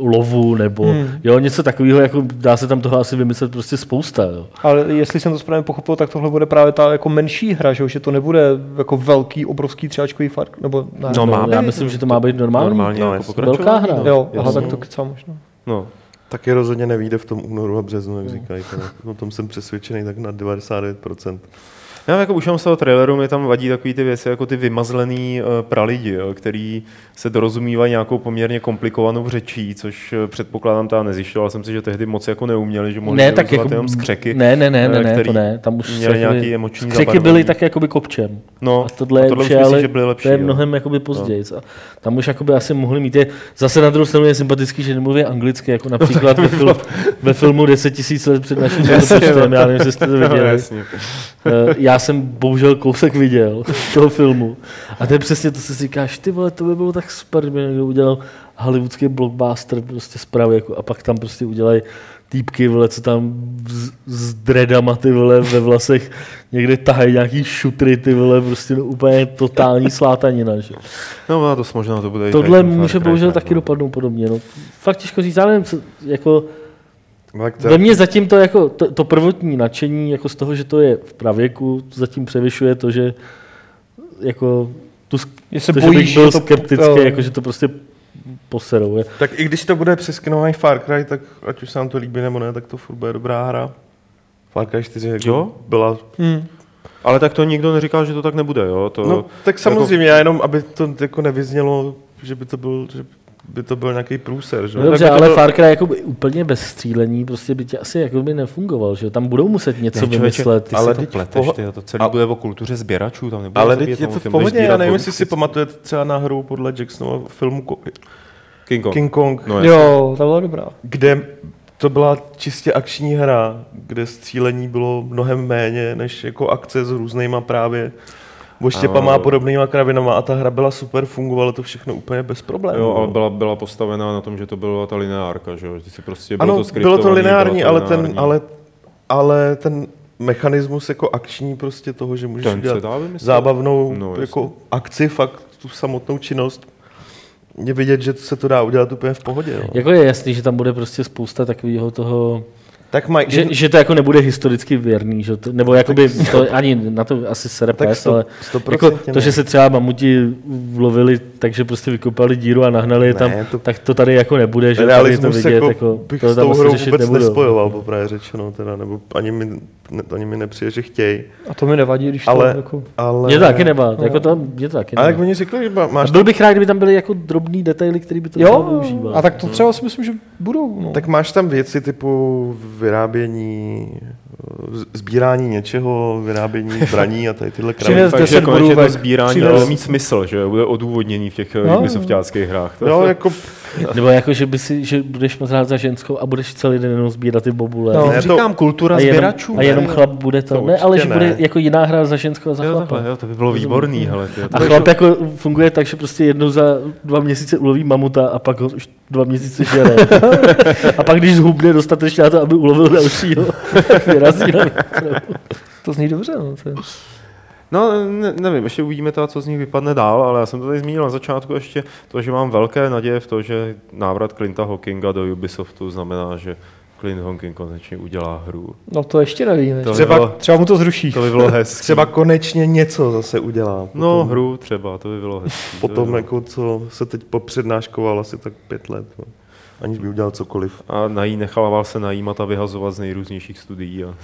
lovu nebo Hmm. jo, něco takového, jako dá se tam toho asi vymyslet prostě spousta. Jo. Ale jestli jsem to správně pochopil, tak tohle bude právě ta jako menší hra, že, jo? že to nebude jako velký, obrovský třiáčkový fark, nebo ne. No, má já být. myslím, že to má být normální. Normálně no, jako jasně. pokračování, Velká hra. no. Jo, aha, tak to kecám možná. No. Taky rozhodně nevíde v tom únoru a březnu, jak říkají. Teda. O tom jsem přesvědčený tak na 99%. Já jako už z toho traileru mi tam vadí takové ty věci, jako ty vymazlený uh, pralidi, jo, který se dorozumívají nějakou poměrně komplikovanou řečí, což eh, předpokládám, ta nezjišťoval jsem si, že tehdy moc jako neuměli, že mohli Ne, tak jako, jenom skřeky. ne, ne, ne, ne, eh, ne, to ne, tam už měli se nějaký emoční skřeky zabarvení. byly tak jakoby kopčem. No, a tohle, a je tohle už myslím, že byly lepší, to je mnohem jakoby později. A tam už jakoby asi mohli mít je, zase na druhou stranu je sympatický, že nemluví anglicky, jako například ve, fil, ve filmu 10 000 let před naším letopočtem, já nevím, jestli jste to No, viděli. jasně. Já jsem bohužel kousek viděl toho filmu. A to je přesně to, co si říkáš, ty vole, to by bylo tak super, kdyby někdo udělal hollywoodský blockbuster prostě zprávy, jako, a pak tam prostě udělají týpky, vole, co tam s, s dreadama, ty vole, ve vlasech někde tahají nějaký šutry, ty vole, prostě no, úplně totální slátanina, že? No, a to možná to bude Tohle může bohužel tak, taky no. dopadnout podobně, no. Fakt těžko říct, já nevím, co, jako, tak to, ve mně zatím to, jako, to, to prvotní nadšení jako z toho, že to je v pravěku, zatím převyšuje to, že jako tu, Že se to, bojíš, že bych byl že to- skeptický, jo. jako, že to prostě poserou. Je. tak i když to bude přeskenovaný Far Cry, tak ať už se nám to líbí nebo ne, tak to furt bude dobrá hra. Far Cry 4 jako Jo? byla... Hmm. Ale tak to nikdo neříká, že to tak nebude, jo? To, No, tak samozřejmě, já jenom, aby to jako nevyznělo, že by to byl, že by to byl nějaký průser, že? No dobře, Tak by to ale byl- Far Cry jako by úplně bez střílení prostě by tě asi jako by nefungoval, že? Tam budou muset něco Ne, člověče, vymyslet. Ty Ale to pleteš, poho- ty, to celé A- bude o kultuře sběračů, tam nebude Ale teď je to ty v pohodě, já nevím, jestli si pamatujete třeba na hru podle Jacksonova filmu Ko- King Kong. King Kong, No. Jo, ta byla dobrá. kde to byla čistě akční hra, kde střílení bylo mnohem méně než jako akce s různýma právě oštěpama a Ano. podobnýma kravinama a ta hra byla super, fungovalo to všechno úplně bez problémů. Jo, ale no. byla, byla postavená na tom, že to byla ta lineárka, že jo? Že Ty si prostě bylo ano, to bylo to lineární, bylo ale to ten, lineární. ale, ale ten mechanismus jako akční prostě toho, že můžeš Ten vymyslet. zábavnou No, jako akci, fakt tu samotnou činnost, je vidět, že se to dá udělat úplně v pohodě. No. Jako je jasný, že tam bude prostě spousta takového toho, Tak maj, že, že to jako nebude historicky věrný, že to, nebo jakoby to ani na to asi sere tak pes, ale jako to, ne. že se třeba mamuti vlovili, takže prostě vykopali díru a nahnali je tam, Ne, to- tak to tady jako nebude, že tady to vidět, jako, jako, bych to s tam tou asi hrou vůbec nebudou. nespojoval, popravdě řečeno, teda, nebo ani mi, ne, ani mi nepřijde, že chtějí. A to mi nevadí, když to Ale, jako... ale... Mě to taky nebá, jako to, mě to taky Ale jak oni řekli, že má- A máš byl bych rád, kdyby tam byly jako drobný detaily, které by to Jo, využíval. a tak to třeba si myslím, že budou. No. Tak máš tam věci typu vyrábění, sbírání něčeho, vyrábění zbraní a tady tyhle kraviny. Přines Takže 10 konečně to borůvek. sbírání Přines- bude mít smysl, že bude odůvodnění v těch No. no. hrách. To, Jo, jako, Nebo jako, že, by si, že budeš moc rád za ženskou a budeš celý den jenom sbírat ty bobule. No. Ne, to- říkám kultura a jenom, sběračů. a jenom ne? chlap bude to. To ne, ale že určitě bude ne. jako jiná hra za ženskou a za Jo, chlapa. takhle, jo, to by bylo výborný, hele, ty, A chlap jako funguje tak, že prostě jednou za dva měsíce uloví mamuta a pak ho už dva měsíce žere. a pak když zhubne dostatečně na to, aby ulovil dalšího, tak vyrazí na. To zní dobře. No. To je... No, ne, nevím, ještě uvidíme to, co z nich vypadne dál, ale já jsem to tady zmínil na začátku ještě to, že mám velké naděje v to, že návrat Clinta Hawkinga do Ubisoftu znamená, že Clint Hawking konečně udělá hru. no to ještě nevíme. To by Třeba, bylo- třeba mu to zruší. To by bylo hezké. třeba konečně něco zase udělá. No, Potom- hru třeba, to by bylo hezké. Potom, jako, co se teď popřednáškoval asi tak pět let, no. aniž by udělal cokoliv. A nají, nechával se najímat a vyhazovat z nejrůznějších studií. A...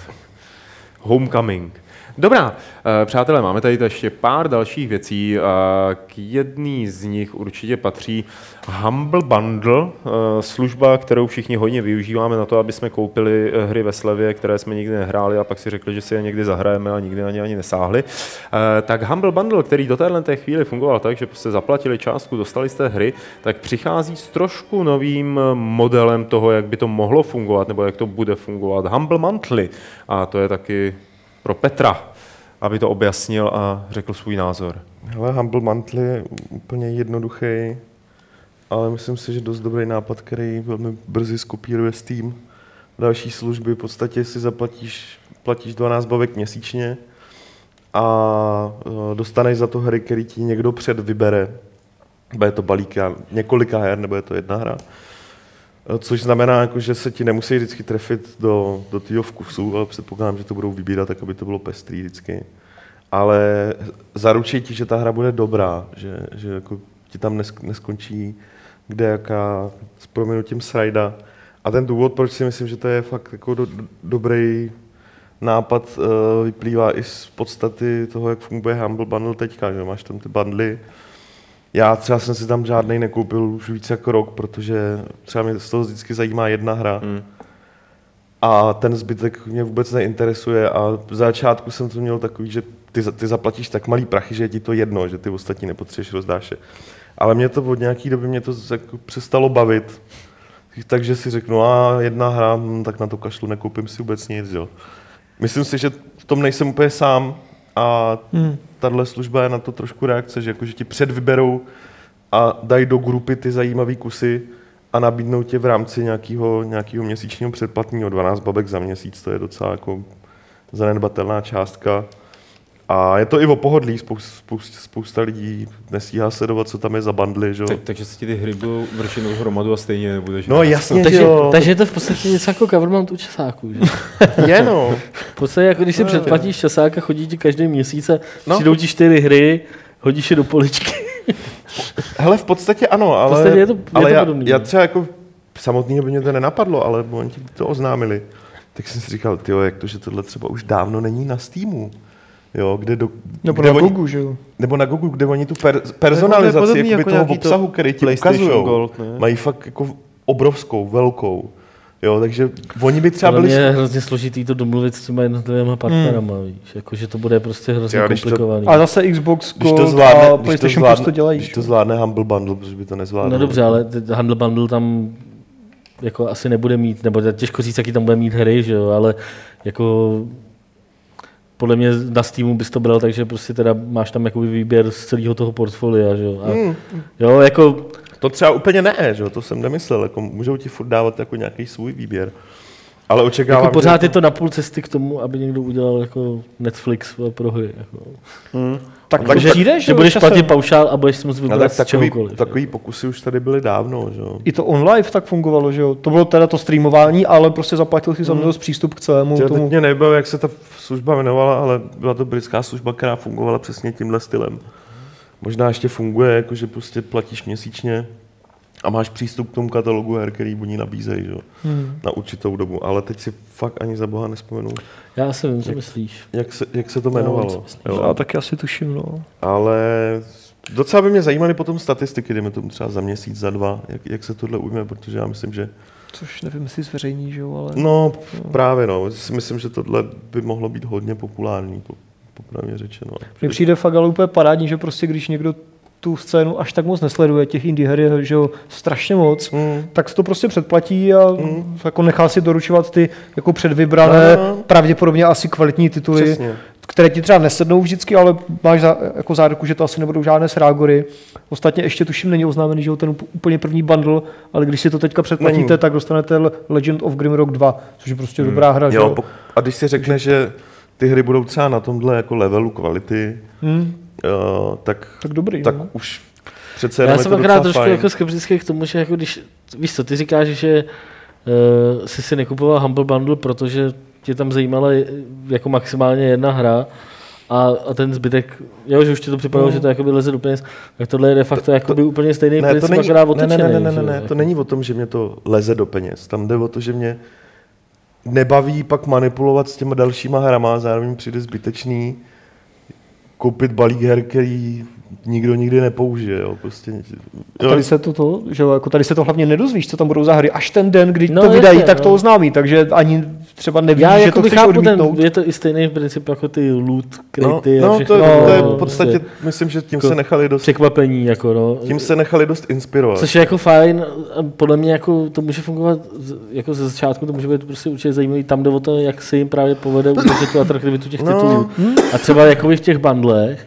Homecoming. Dobrá, eh, přátelé, máme tady ještě pár dalších věcí. a K jedný z nich určitě patří Humble Bundle, eh, služba, kterou všichni hodně využíváme na to, aby jsme koupili eh, hry ve slevě, které jsme nikdy nehráli a pak si řekli, že si je někdy zahrajeme a nikdy na ně ani nesáhli. Eh, Tak Humble Bundle, který do téhle té chvíli fungoval tak, že jste zaplatili částku, dostali jste hry, tak přichází s trošku novým eh, modelem toho, jak by to mohlo fungovat, nebo jak to bude fungovat. Humble Monthly. A to je taky pro Petra, aby to objasnil a řekl svůj názor. Hele, Humble Monthly je úplně jednoduchý, ale myslím si, že dost dobrý nápad, který velmi brzy skopíruje Steam. Další služby, v podstatě si zaplatíš platíš 12 bavek měsíčně a eh, dostaneš za to hry, který ti někdo před vybere. Bude to balík já- několika her, nebo je to jedna hra. Což znamená, jako, že se ti nemusí vždycky trefit do, do tvého vkusu, ale předpokládám, že to budou vybírat tak, aby to bylo pestrý vždycky. Ale zaručí ti, že ta hra bude dobrá, že, že jako ti tam nesk- neskončí kde jaká s proměnutím srajda. A ten důvod, proč si myslím, že to je fakt jako do, do, dobrý nápad, eh, vyplývá i z podstaty toho, jak funguje Humble Bundle teďka, že máš tam ty bundly. Já třeba jsem si tam žádný nekoupil už víc jako rok, protože třeba mě z toho vždycky zajímá jedna hra. Hmm. A ten zbytek mě vůbec neinteresuje a v začátku jsem to měl takový, že ty, za- ty zaplatíš tak malý prachy, že je ti to jedno, že ty ostatní nepotřebuješ rozdáše. Ale mě to od nějaký doby mě to jako přestalo bavit. Takže si řeknu, a jedna hra, hm, tak na to kašlu, nekoupím si vůbec nic. Jo. Myslím si, že v tom nejsem úplně sám, a Hmm. Tahle služba je na to trošku reakce, že, jako, že ti předvyberou a dají do grupy ty zajímavé kusy a nabídnou tě v rámci nějakého, nějakého měsíčního předplatního 12 babek za měsíc, to je docela jako zanedbatelná částka. A je to i o pohodlí, spousta, spousta, spousta lidí nestíhá sledovat, co tam je za bandly, že jo. Tak, takže se ti ty hry budou vršit hromadu a stejně nebudeš. No jasně, že Takže, jo. takže je to v podstatě něco jako government u časáků. Že? Je no. V podstatě jako když si předplatíš časák a chodí ti každý měsíc a No. no. přijdou ti čtyři hry, hodíš je do poličky. Hele, v podstatě ano, ale, podstatě je to- je ale to já, podobný, já no. třeba jako samotný by mě to nenapadlo, ale v momentě, kdy to oznámili, tak jsem si říkal, tyjo, jak to, že tohle třeba už dávno není na Steamu. Jo, kde do, Nebo kde na oni, Gogu, že jo? nebo na Google, kde oni tu per, podobný personalizaci jakoby jako toho nějaký to obsahu, který ti PlayStation ukazují, mají fakt jako obrovskou, velkou. Jo, takže oni by třeba byli... mě je hrozně složitý to domluvit s těma jednotlivými partnerama, hmm. víš, jako, že to bude prostě hrozně Já, když to- komplikovaný. A zase Xbox Když Gold to zvládne, a když to PlayStation zvládne, Plus to dělají. když to zvládne Humble Bundle, protože by to nezvládlo. No dobře, ale Handle Bundle tam jako asi nebude mít, nebo to je těžko říct, jaký tam bude mít hry, že jo, ale jako podle mě na Steamu bys to bral, takže prostě teda máš tam jakoby výběr z celého toho portfolia, že jo. A, Hmm. Jo, jako To třeba úplně ne, že jo, to jsem nemyslel, jako můžou ti furt dávat jako nějaký svůj výběr. Ale očekávám, jako pořád že... je to na půl cesty k tomu, aby někdo udělal jako Netflix pro hry. Jako. Tak Tak- to přijde, Že budeš časem. platit paušál a budeš si moct No, vybrat tak takový, čehokoliv. takový pokusy už tady byly dávno, že jo. I to OnLive tak fungovalo, že jo? To bylo teda to streamování, ale prostě zaplatil si za mm. přístup k celému Já tomu. teď mě nebaví, jak se ta služba jmenovala, ale byla to britská služba, která fungovala přesně tímhle stylem. Možná ještě funguje, jako že prostě platíš měsíčně a máš přístup k tomu katalogu her, který oni nabízejí, že? jo, Hmm. na určitou dobu. Ale teď si fakt ani za boha nespomenu, Já asi vím, co myslíš. jak se, jak se to jmenovalo. myslíš. Jo. Já taky asi tuším, no. Ale docela by mě zajímaly potom statistiky, dejme tomu třeba za měsíc, za dva, jak, jak se tohle ujme, protože já myslím, že Což nevím, jestli zveřejní, že jo, ale... No, právě no. Si myslím, že tohle by mohlo být hodně populární, po, popravně řečeno. Mně přijde fakt ale úplně parádní, že prostě když někdo tu scénu až tak moc nesleduje, těch indie her je že jo, strašně moc, Mm. tak to prostě předplatí a Mm. jako nechá si doručovat ty jako předvybrané, No, no, no. pravděpodobně asi kvalitní tituly, Přesně. které ti třeba nesednou vždycky, ale máš za, jako záruku, že to asi nebudou žádné srágory. Ostatně ještě tuším není oznámený, že jo, ten úplně první bundle, ale když si to teďka předplatíte, Není. tak dostanete Legend of Grimrock 2, což je prostě dobrá hra. že Jo, a když si řekne, že ty hry budou třeba na tomhle jako levelu kvality, Hmm, uh, tak, tak dobrý. tak no. už přece jenom Já jsem to akorát trošku fajn. jako skeptický k tomu, že jako když, víš co, ty říkáš, že uh, jsi si nekupoval Humble Bundle, protože tě tam zajímala eh, jako maximálně jedna hra a, a ten zbytek, jo, že už ti to připadalo, No. že to jakoby leze do peněz, tak tohle je de facto jakoby úplně stejný Ne, to princip, není, akorát ne, ne, otočený. ne, ne, ne, jo, ne, jako. to není o tom, že mě to leze do peněz. Tam jde o to, že mě nebaví pak manipulovat s těma dalšíma hrama, zároveň přijde zbytečný koupit balík her, který nikdo nikdy nepoužije. Jo. Prostě, jo, Tady se to, to, že jo, jako tady se to hlavně nedozvíš, co tam budou za hry, až ten den, kdy No, to vydají, jasně, tak no. to oznámí, takže ani třeba nevíš, Já že to jako chceš chápu ten, odmítnout. je to i stejný princip jako ty loot, no, kryty a no, všechno. to, to je no, v podstatě, prostě myslím, že tím jako se nechali dost, překvapení, jako no. tím se nechali dost inspirovat. Což je jako fajn, a podle mě jako to může fungovat jako ze začátku, to může být prostě určitě zajímavý, tam jde o to, jak se jim právě povede udržet tu atraktivitu těch No. titulů. A třeba jako v těch bandlech,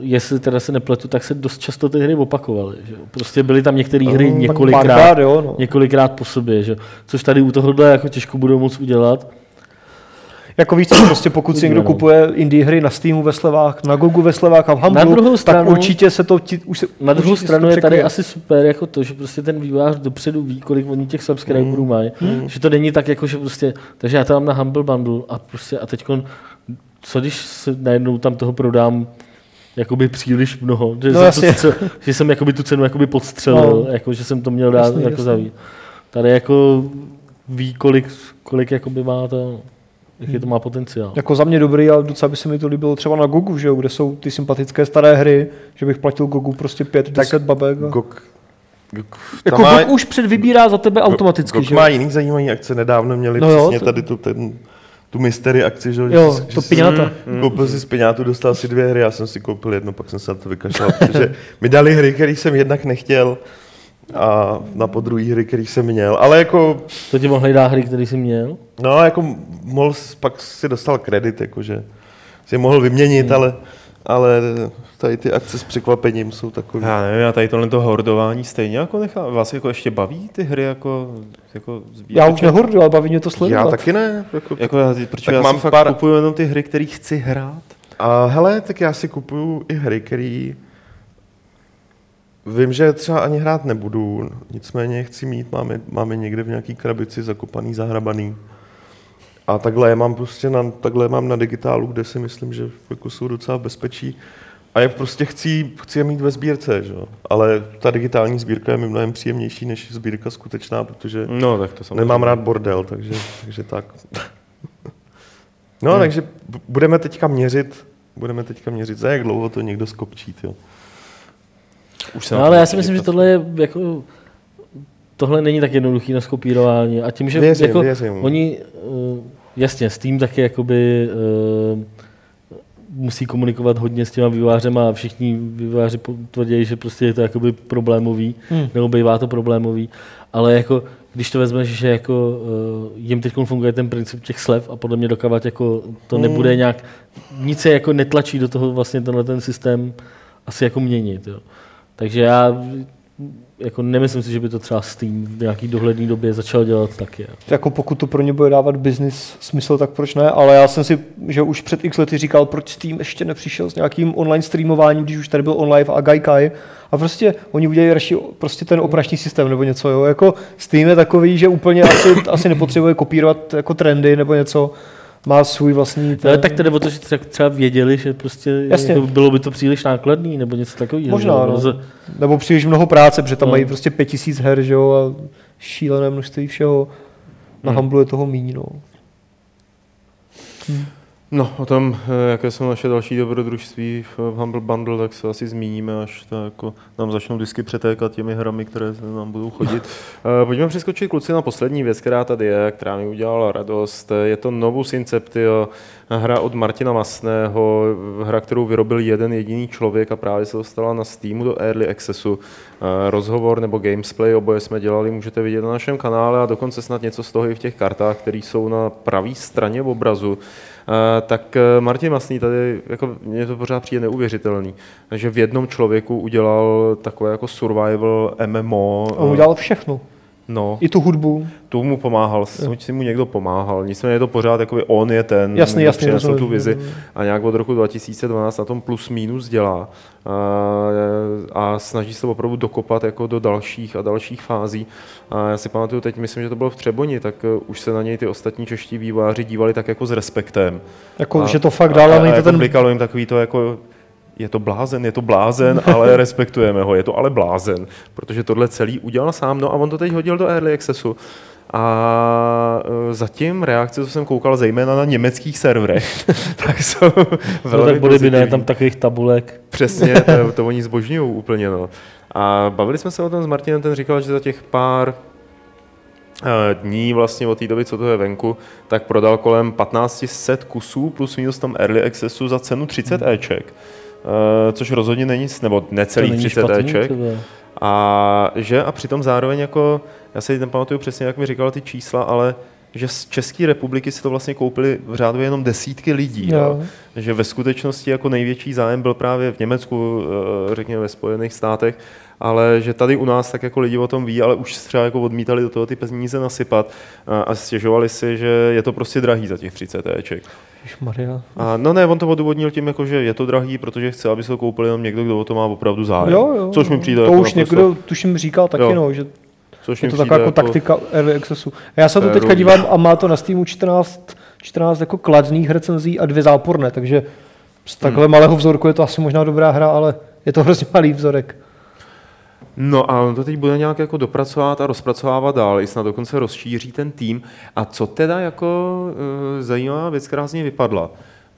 jestli teda se nepletu, tak se dost často ty hry opakovaly. Že? Prostě byly tam některé hry Tak několikrát, párkrát, jo, no. několikrát po sobě, že? což tady u tohohle jako těžko budou moc udělat. Jako víš co, prostě pokud si někdo no. kupuje indie hry na Steamu ve slevách, na Gogu ve slevách a v Humble, Na druhou tak stranu- určitě se to ti, už se, Na druhou stranu je tady asi super jako to, že prostě ten vývojář dopředu ví, kolik oni těch subscriberů mají. Že to není tak jako, že prostě, takže já to mám na Humble Bundle a prostě a teď co když se najednou tam toho prodám jakoby příliš mnoho, že, No jsem, jasně. to, že jsem jakoby tu cenu jakoby podstřelil, No. jako, že jsem to měl dát Jasný, jako jasný. zavít. Tady jako ví, kolik, kolik jakoby má to, jaký to má potenciál. Jako za mě dobrý a docela by se mi to líbilo třeba na Gogu, že jo, kde jsou ty sympatické staré hry, že bych platil Gogu prostě 5-10 babek. A... Gok, Gok, Jako má- Gog už předvybírá za tebe automaticky, Gok že má jo? jiný zajímavý akce, nedávno měli No no jo, přesně to- tady tu, ten, tu mystery akci, že, Jo, že, to že piňata. si, koupil si z piňátu, dostal si dvě hry, já jsem si koupil jednu, pak jsem se na to vykašlal, protože mi dali hry, které jsem jednak nechtěl a na podruhý hry, který jsem měl, ale jako, To ti mohli dát hry, který jsi měl? no jako mohl, pak si dostal kredit, jakože si je mohl vyměnit, ale, ale tady ty akce s překvapením jsou takové. Já nevím, já tady tohle to hordování stejně jako nechá. Vás jako ještě baví ty hry jako, jako Já už nehordu, ale baví mě to Já sledovat. taky ne. Jako, Jako já, protože Tak já mám si fakt pár- kupuju jenom ty hry, které chci hrát. A hele, tak já si kupuju i hry, které vím, že třeba ani hrát nebudu, nicméně chci mít, máme, máme někde v nějaký krabici zakopaný, zahrabaný. A takhle je mám prostě na, takhle je mám na digitálu, kde si myslím, že jako jsou docela v bezpečí. A je prostě chci, chci je mít ve sbírce, že? jo. ale ta digitální sbírka je mi mnohem příjemnější než sbírka skutečná, protože No, tak to samozřejmě. Nemám rád bordel, takže, takže tak. No, Hmm. takže budeme teďka měřit, budeme teďka měřit, za jak dlouho to někdo skopčí, jo. Už se No, ale já si myslím, že tohle je jako tohle není tak jednoduchý na skopírování. A tím, že Věřím, jako věřím. oni, uh, jasně, Steam taky jakoby uh, musí komunikovat hodně s těma vývářema a všichni výváři tvrdí, že prostě je to jakoby problémový, Hmm. nebo bývá to problémový, ale jako když to vezmeš, že jako uh, jim teď funguje ten princip těch slev a podle mě dokávat jako to Hmm. nebude nějak, nic se jako netlačí do toho vlastně tenhle ten systém asi jako měnit. Jo. Takže já jako nemyslím si, že by to třeba Steam v nějaký dohledné době začal dělat taky. Jako pokud to pro ně bude dávat business smysl, tak proč ne? Ale já jsem si, že už před x lety říkal, proč Steam ještě nepřišel s nějakým online streamováním, když už tady byl OnLive a Gaikai. A prostě oni udělají radši prostě ten operační systém nebo něco. Jo? Jako Steam je takový, že úplně asi, asi nepotřebuje kopírovat jako trendy nebo něco. Má svůj vlastní... Ale tak tedy o to, že třeba- věděli, že prostě Jasně. jako bylo by to příliš nákladný nebo něco takového. Možná, no. Z- Nebo příliš mnoho práce, protože tam No. mají prostě 5000 her, že jo, a šílené množství všeho. Na Hmm. Humble je toho míň, no. No, o tom, eh, jaké jsou naše další dobrodružství v Humble Bundle, tak se asi zmíníme, až to jako nám začnou disky přetékat těmi hrami, které nám budou chodit. Eh, Pojďme přeskočit kluci na poslední věc, která tady je, která mi udělala radost. Je to Novus Inceptio, hra od Martina Masného, hra, kterou vyrobil jeden jediný člověk a právě se dostala na Steamu do Early Accessu. Eh, Rozhovor nebo gamesplay, oboje jsme dělali, můžete vidět na našem kanále a dokonce snad něco z toho i v těch kartách, které jsou na pravé straně obrazu. Eh, tak eh, Martin Masný tady, jako mně to pořád přijde neuvěřitelný, že v jednom člověku udělal takové jako survival MMO. On udělal všechno. No, I tu hudbu. tu mu pomáhal, si mu někdo pomáhal. Nicméně je to pořád, jakoby on je ten, Jasný, jasný, přinesl tu rozumím. vizi a nějak od roku 2012 na tom plus minus dělá a, a snaží se opravdu dokopat jako do dalších a dalších fází. A já si pamatuju, teď myslím, že to bylo v Třeboni, tak eh, už se na něj ty ostatní čeští výváři dívali tak jako s respektem. Jako, A- že to fakt dál, a, a, není a to jako ten... blikalo jim takový to jako, je to blázen, je to blázen, ale respektujeme ho, je to ale blázen, protože tohle celý udělal sám, no a on to teď hodil do Early Accessu. A e, zatím reakce, co jsem koukal, zejména na německých serverech, tak jsou No, velmi tak bude by ne, tam takových tabulek. Přesně, to, to oni zbožňují úplně. No. A bavili jsme se o tom s Martinem, ten říkal, že za těch pár eh, dní vlastně od té doby, co to je venku, tak prodal kolem 1500 kusů plus minus tam early accessu za cenu 30 Eček. Eh, což rozhodně není, nebo necelých není 30 špatný, Eček. A že a přitom zároveň jako, já si nepamatuju přesně, jak mi říkal ty čísla, ale že z České republiky si to vlastně koupili v řádu jenom desítky lidí. Jo. Že ve skutečnosti jako největší zájem byl právě v Německu, eh, řekněme ve Spojených státech, ale že tady u nás tak jako lidi o tom ví, ale už třeba jako odmítali do toho ty peníze nasypat a, a stěžovali si, že je to prostě drahý za těch 30 Eček. Maria. A no ne, on to odůvodnil tím, jako, že je to drahý, protože chce, aby se to koupil jenom někdo, kdo o to má opravdu zájem. Jo, jo. Což mi přijde To jako už naprosto- někdo, tuším, říkal taky, Jo. no, že což je to taková jako taktika early accessu. Já se to teďka dívám a má to na Steamu 14, 14 jako kladných recenzí a dvě záporné, takže z takhle Hmm. malého vzorku je to asi možná dobrá hra, ale je to hrozně malý vzorek. No a on to teď bude nějak jako dopracovat a rozpracovávat dál, i snad dokonce rozšíří ten tým. A co teda jako e, zajímavá věc, která z něj vypadla,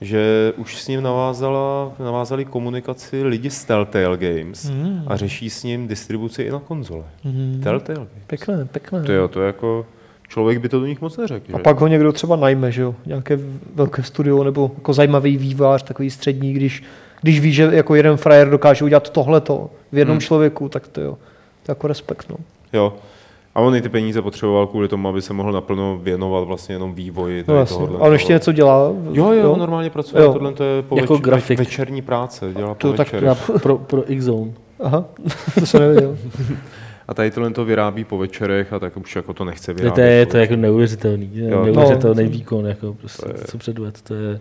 že už s ním navázala, navázali komunikaci lidi z Telltale Games Mm. a řeší s ním distribuci i na konzole. Mm. Telltale Games. Pěkné, pěkné. To jo, to je jako, člověk by to do nich moc neřekl. A že? pak ho někdo třeba najme, že jo? Nějaké velké studio nebo jako zajímavý vývář, takový střední, když, když ví, že jako jeden frajer dokáže udělat tohleto v jednom Hmm. člověku, tak to jo. To je jako respekt, no. Jo. A on i ty peníze potřeboval kvůli tomu, aby se mohl naplno věnovat vlastně jenom vývoji No jasně. tohohle. A on ještě něco dělá? Jo, jo, normálně pracuje, Jo. tohle to je po Jako več- grafik. večerní práce, dělá po To tak večerech. Na, pro, pro X-Zone. Aha, to jsem nevěděl. A tady tohle to vyrábí po večerech a tak už jako to nechce vyrábět. to je po to je jako neuvěřitelný. Jo. Neuvěřitelný No. výkon, jako prostě, To je- co předved. To je,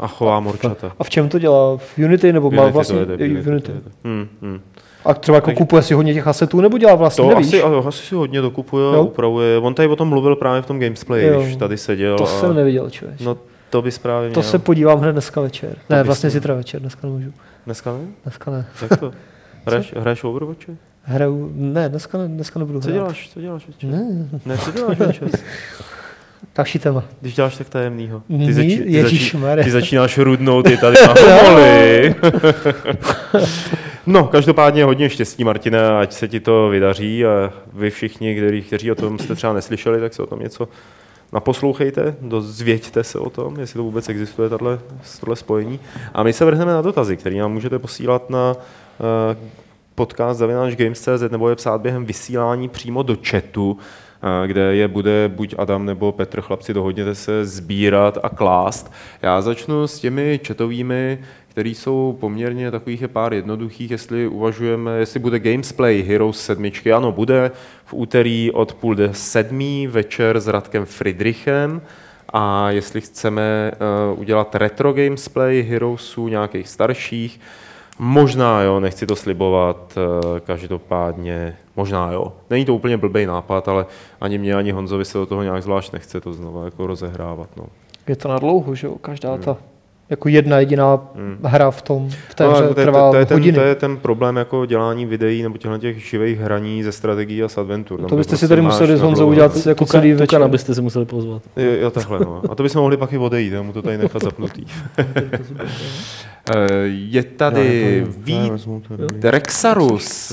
A chová morčata. A v čem to dělá? V Unity nebo má Unity vlastně to jede, Unity v to Unity? jede. Hmm, hmm. A třeba jako Takže- kupuje si hodně těch asetů, nebo dělá vlastně, To nevíš? asi, asi si hodně dokupuje, Jo. upravuje. On tady o tom mluvil právě v tom Gamesplay, Jo. když tady seděl. To a... jsem neviděl, člověk. No to bys právě To se podívám hned dneska večer. To Ne, vlastně zítra večer, dneska nemůžu. Dneska ne? Dneska ne. Jak to? Hraješ, hraješ Overwatche? Hraju, ne, dneska, ne, dneska nebudu Co hrát. děláš? Co děláš večer? Ne, Ne, co děláš večer? další téma. Když děláš tak tajemnýho. Ty, začí, ty, ježišmarja. ty začínáš rudnout, ty tady na. No, každopádně hodně štěstí, Martine, ať se ti to vydaří a vy všichni, kteří, kteří o tom jste třeba neslyšeli, tak se o tom něco naposlouchejte, dozvěďte se o tom, jestli to vůbec existuje, tato, tohle spojení. A my se vrhneme na dotazy, které nám můžete posílat na uh, podcast zavináč games.cz nebo je psát během vysílání přímo do chatu, eh, kde je bude buď Adam nebo Petr, chlapci, dohodněte se sbírat a klást. Já začnu s těmi chatovými, který jsou poměrně takových je pár jednoduchých, jestli uvažujeme, jestli bude Gamesplay Heroes 7. Ano, bude v úterý od půl sedmí večer s Radkem Friedrichem. A jestli chceme uh, udělat retro gamesplay Heroesů nějakých starších, možná jo, nechci to slibovat, uh, každopádně možná jo. Není to úplně blbý nápad, ale ani mě, ani Honzovi se do toho nějak zvlášť nechce to znovu jako rozehrávat. No. Je to na dlouho, že jo? Každá ta jako jedna jediná hra v tom, v té No, hře ale to, je, trvá to, je ten, hodiny. to je ten problém jako dělání videí nebo těchto těch živých hraní ze strategií a z adventur. Tam To byste prostě si tady máš museli s Honzou udělat jako Tuka, celý večer. abyste si museli pozvat. Jo, jo, takhle, no. A to bychom mohli pak i odejít, mu to tady nechat zapnutý. Eh, je tady Vít Rexarus,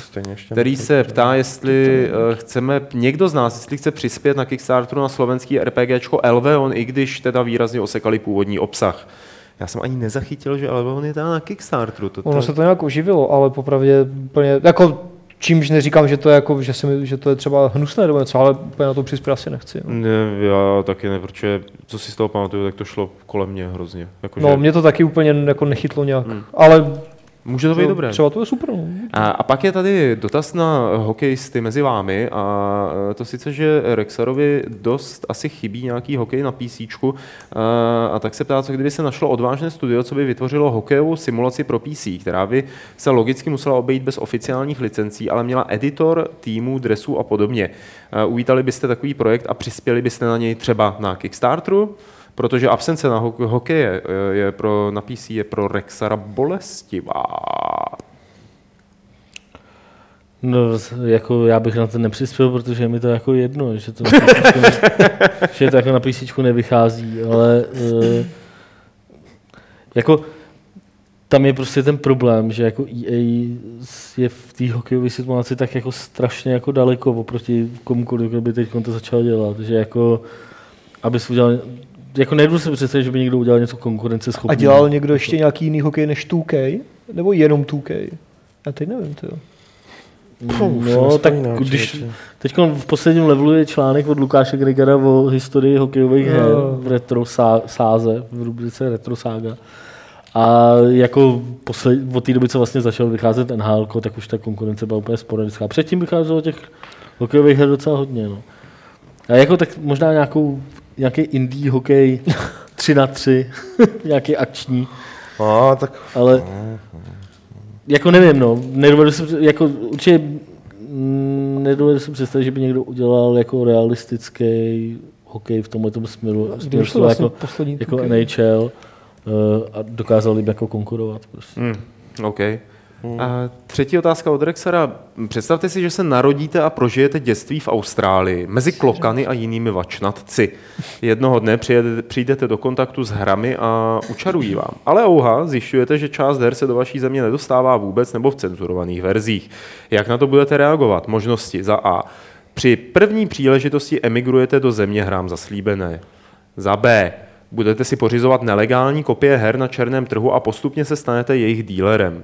který se ptá, jestli eh, chceme, někdo z nás, jestli chce přispět na Kickstarteru na slovenský RPGčko Elveon, i když teda výrazně osekali původní obsah. Já jsem ani nezachytil, že Elveon je teda na Kickstarteru. To, Ono se to nějak oživilo, ale popravdě úplně, jako čímž neříkám, že to je, jako, že, si, mi- že to je třeba hnusné nebo něco, ale úplně na to přispět asi nechci. No, Ne, já taky ne, protože co si z toho pamatuju, tak to šlo kolem mě hrozně. Jako, no že- mě to taky úplně jako nechytlo nějak, ale Může to být dobré. třeba to je super. No. A, a pak je tady dotaz na hokejisty mezi vámi a e, to sice, že Rexarovi dost asi chybí nějaký hokej na PC a, a tak se ptá, co kdyby se našlo odvážné studio, co by vytvořilo hokejovou simulaci pro PC, která by se logicky musela obejít bez oficiálních licencí, ale měla editor, týmů, dresů a podobně. E, Uvítali byste takový projekt a přispěli byste na něj třeba na Kickstarteru? Protože absence na ho- hokeje e, je pro, na PC je pro Rexara bolestivá. No, jako já bych na to nepřispěl, protože je mi to jako jedno, že to na že to jako na písíčku nevychází, ale uh, jako tam je prostě ten problém, že jako EA je v té hokejové situaci tak jako strašně jako daleko oproti komukoliv, kdo by teď to začal dělat, že jako aby si udělal, jako nejdu si představit, že by někdo udělal něco konkurenceschopného. A dělal někdo ještě nějaký jiný hokej než 2K? Nebo jenom 2K? Já teď nevím, to No, tak když teď v posledním levelu je článek od Lukáše Gregara o historii hokejových her Jo. v retro sá- sáze, v rubrice Retro Saga. A jako posled, od té doby, co vlastně začal vycházet NHL, tak už ta konkurence byla úplně sporadická. Předtím vycházelo těch hokejových her docela hodně. No. A jako tak možná nějakou, nějaký indie hokej 3 na 3, nějaký akční, A, tak ale jako nevím, no, nedovedu si, jako určitě mm, nedovedu si představit, že by někdo udělal jako realistický hokej v tomhle směru, Kdy směru už to vlastně jako, poslední jako 2K? NHL uh, a dokázal jim jako konkurovat. Prostě. Hmm. A třetí otázka od Rexera. Představte si, že se narodíte a prožijete dětství v Austrálii mezi klokany a jinými vačnatci. Jednoho dne přijdete do kontaktu s hrami a učarují vám. Ale ouha, zjišťujete, že část her se do vaší země nedostává vůbec nebo v cenzurovaných verzích. Jak na to budete reagovat? Možnosti za A. Při první příležitosti emigrujete do země hrám zaslíbené. Za B. Budete si pořizovat nelegální kopie her na černém trhu a postupně se stanete jejich dílerem.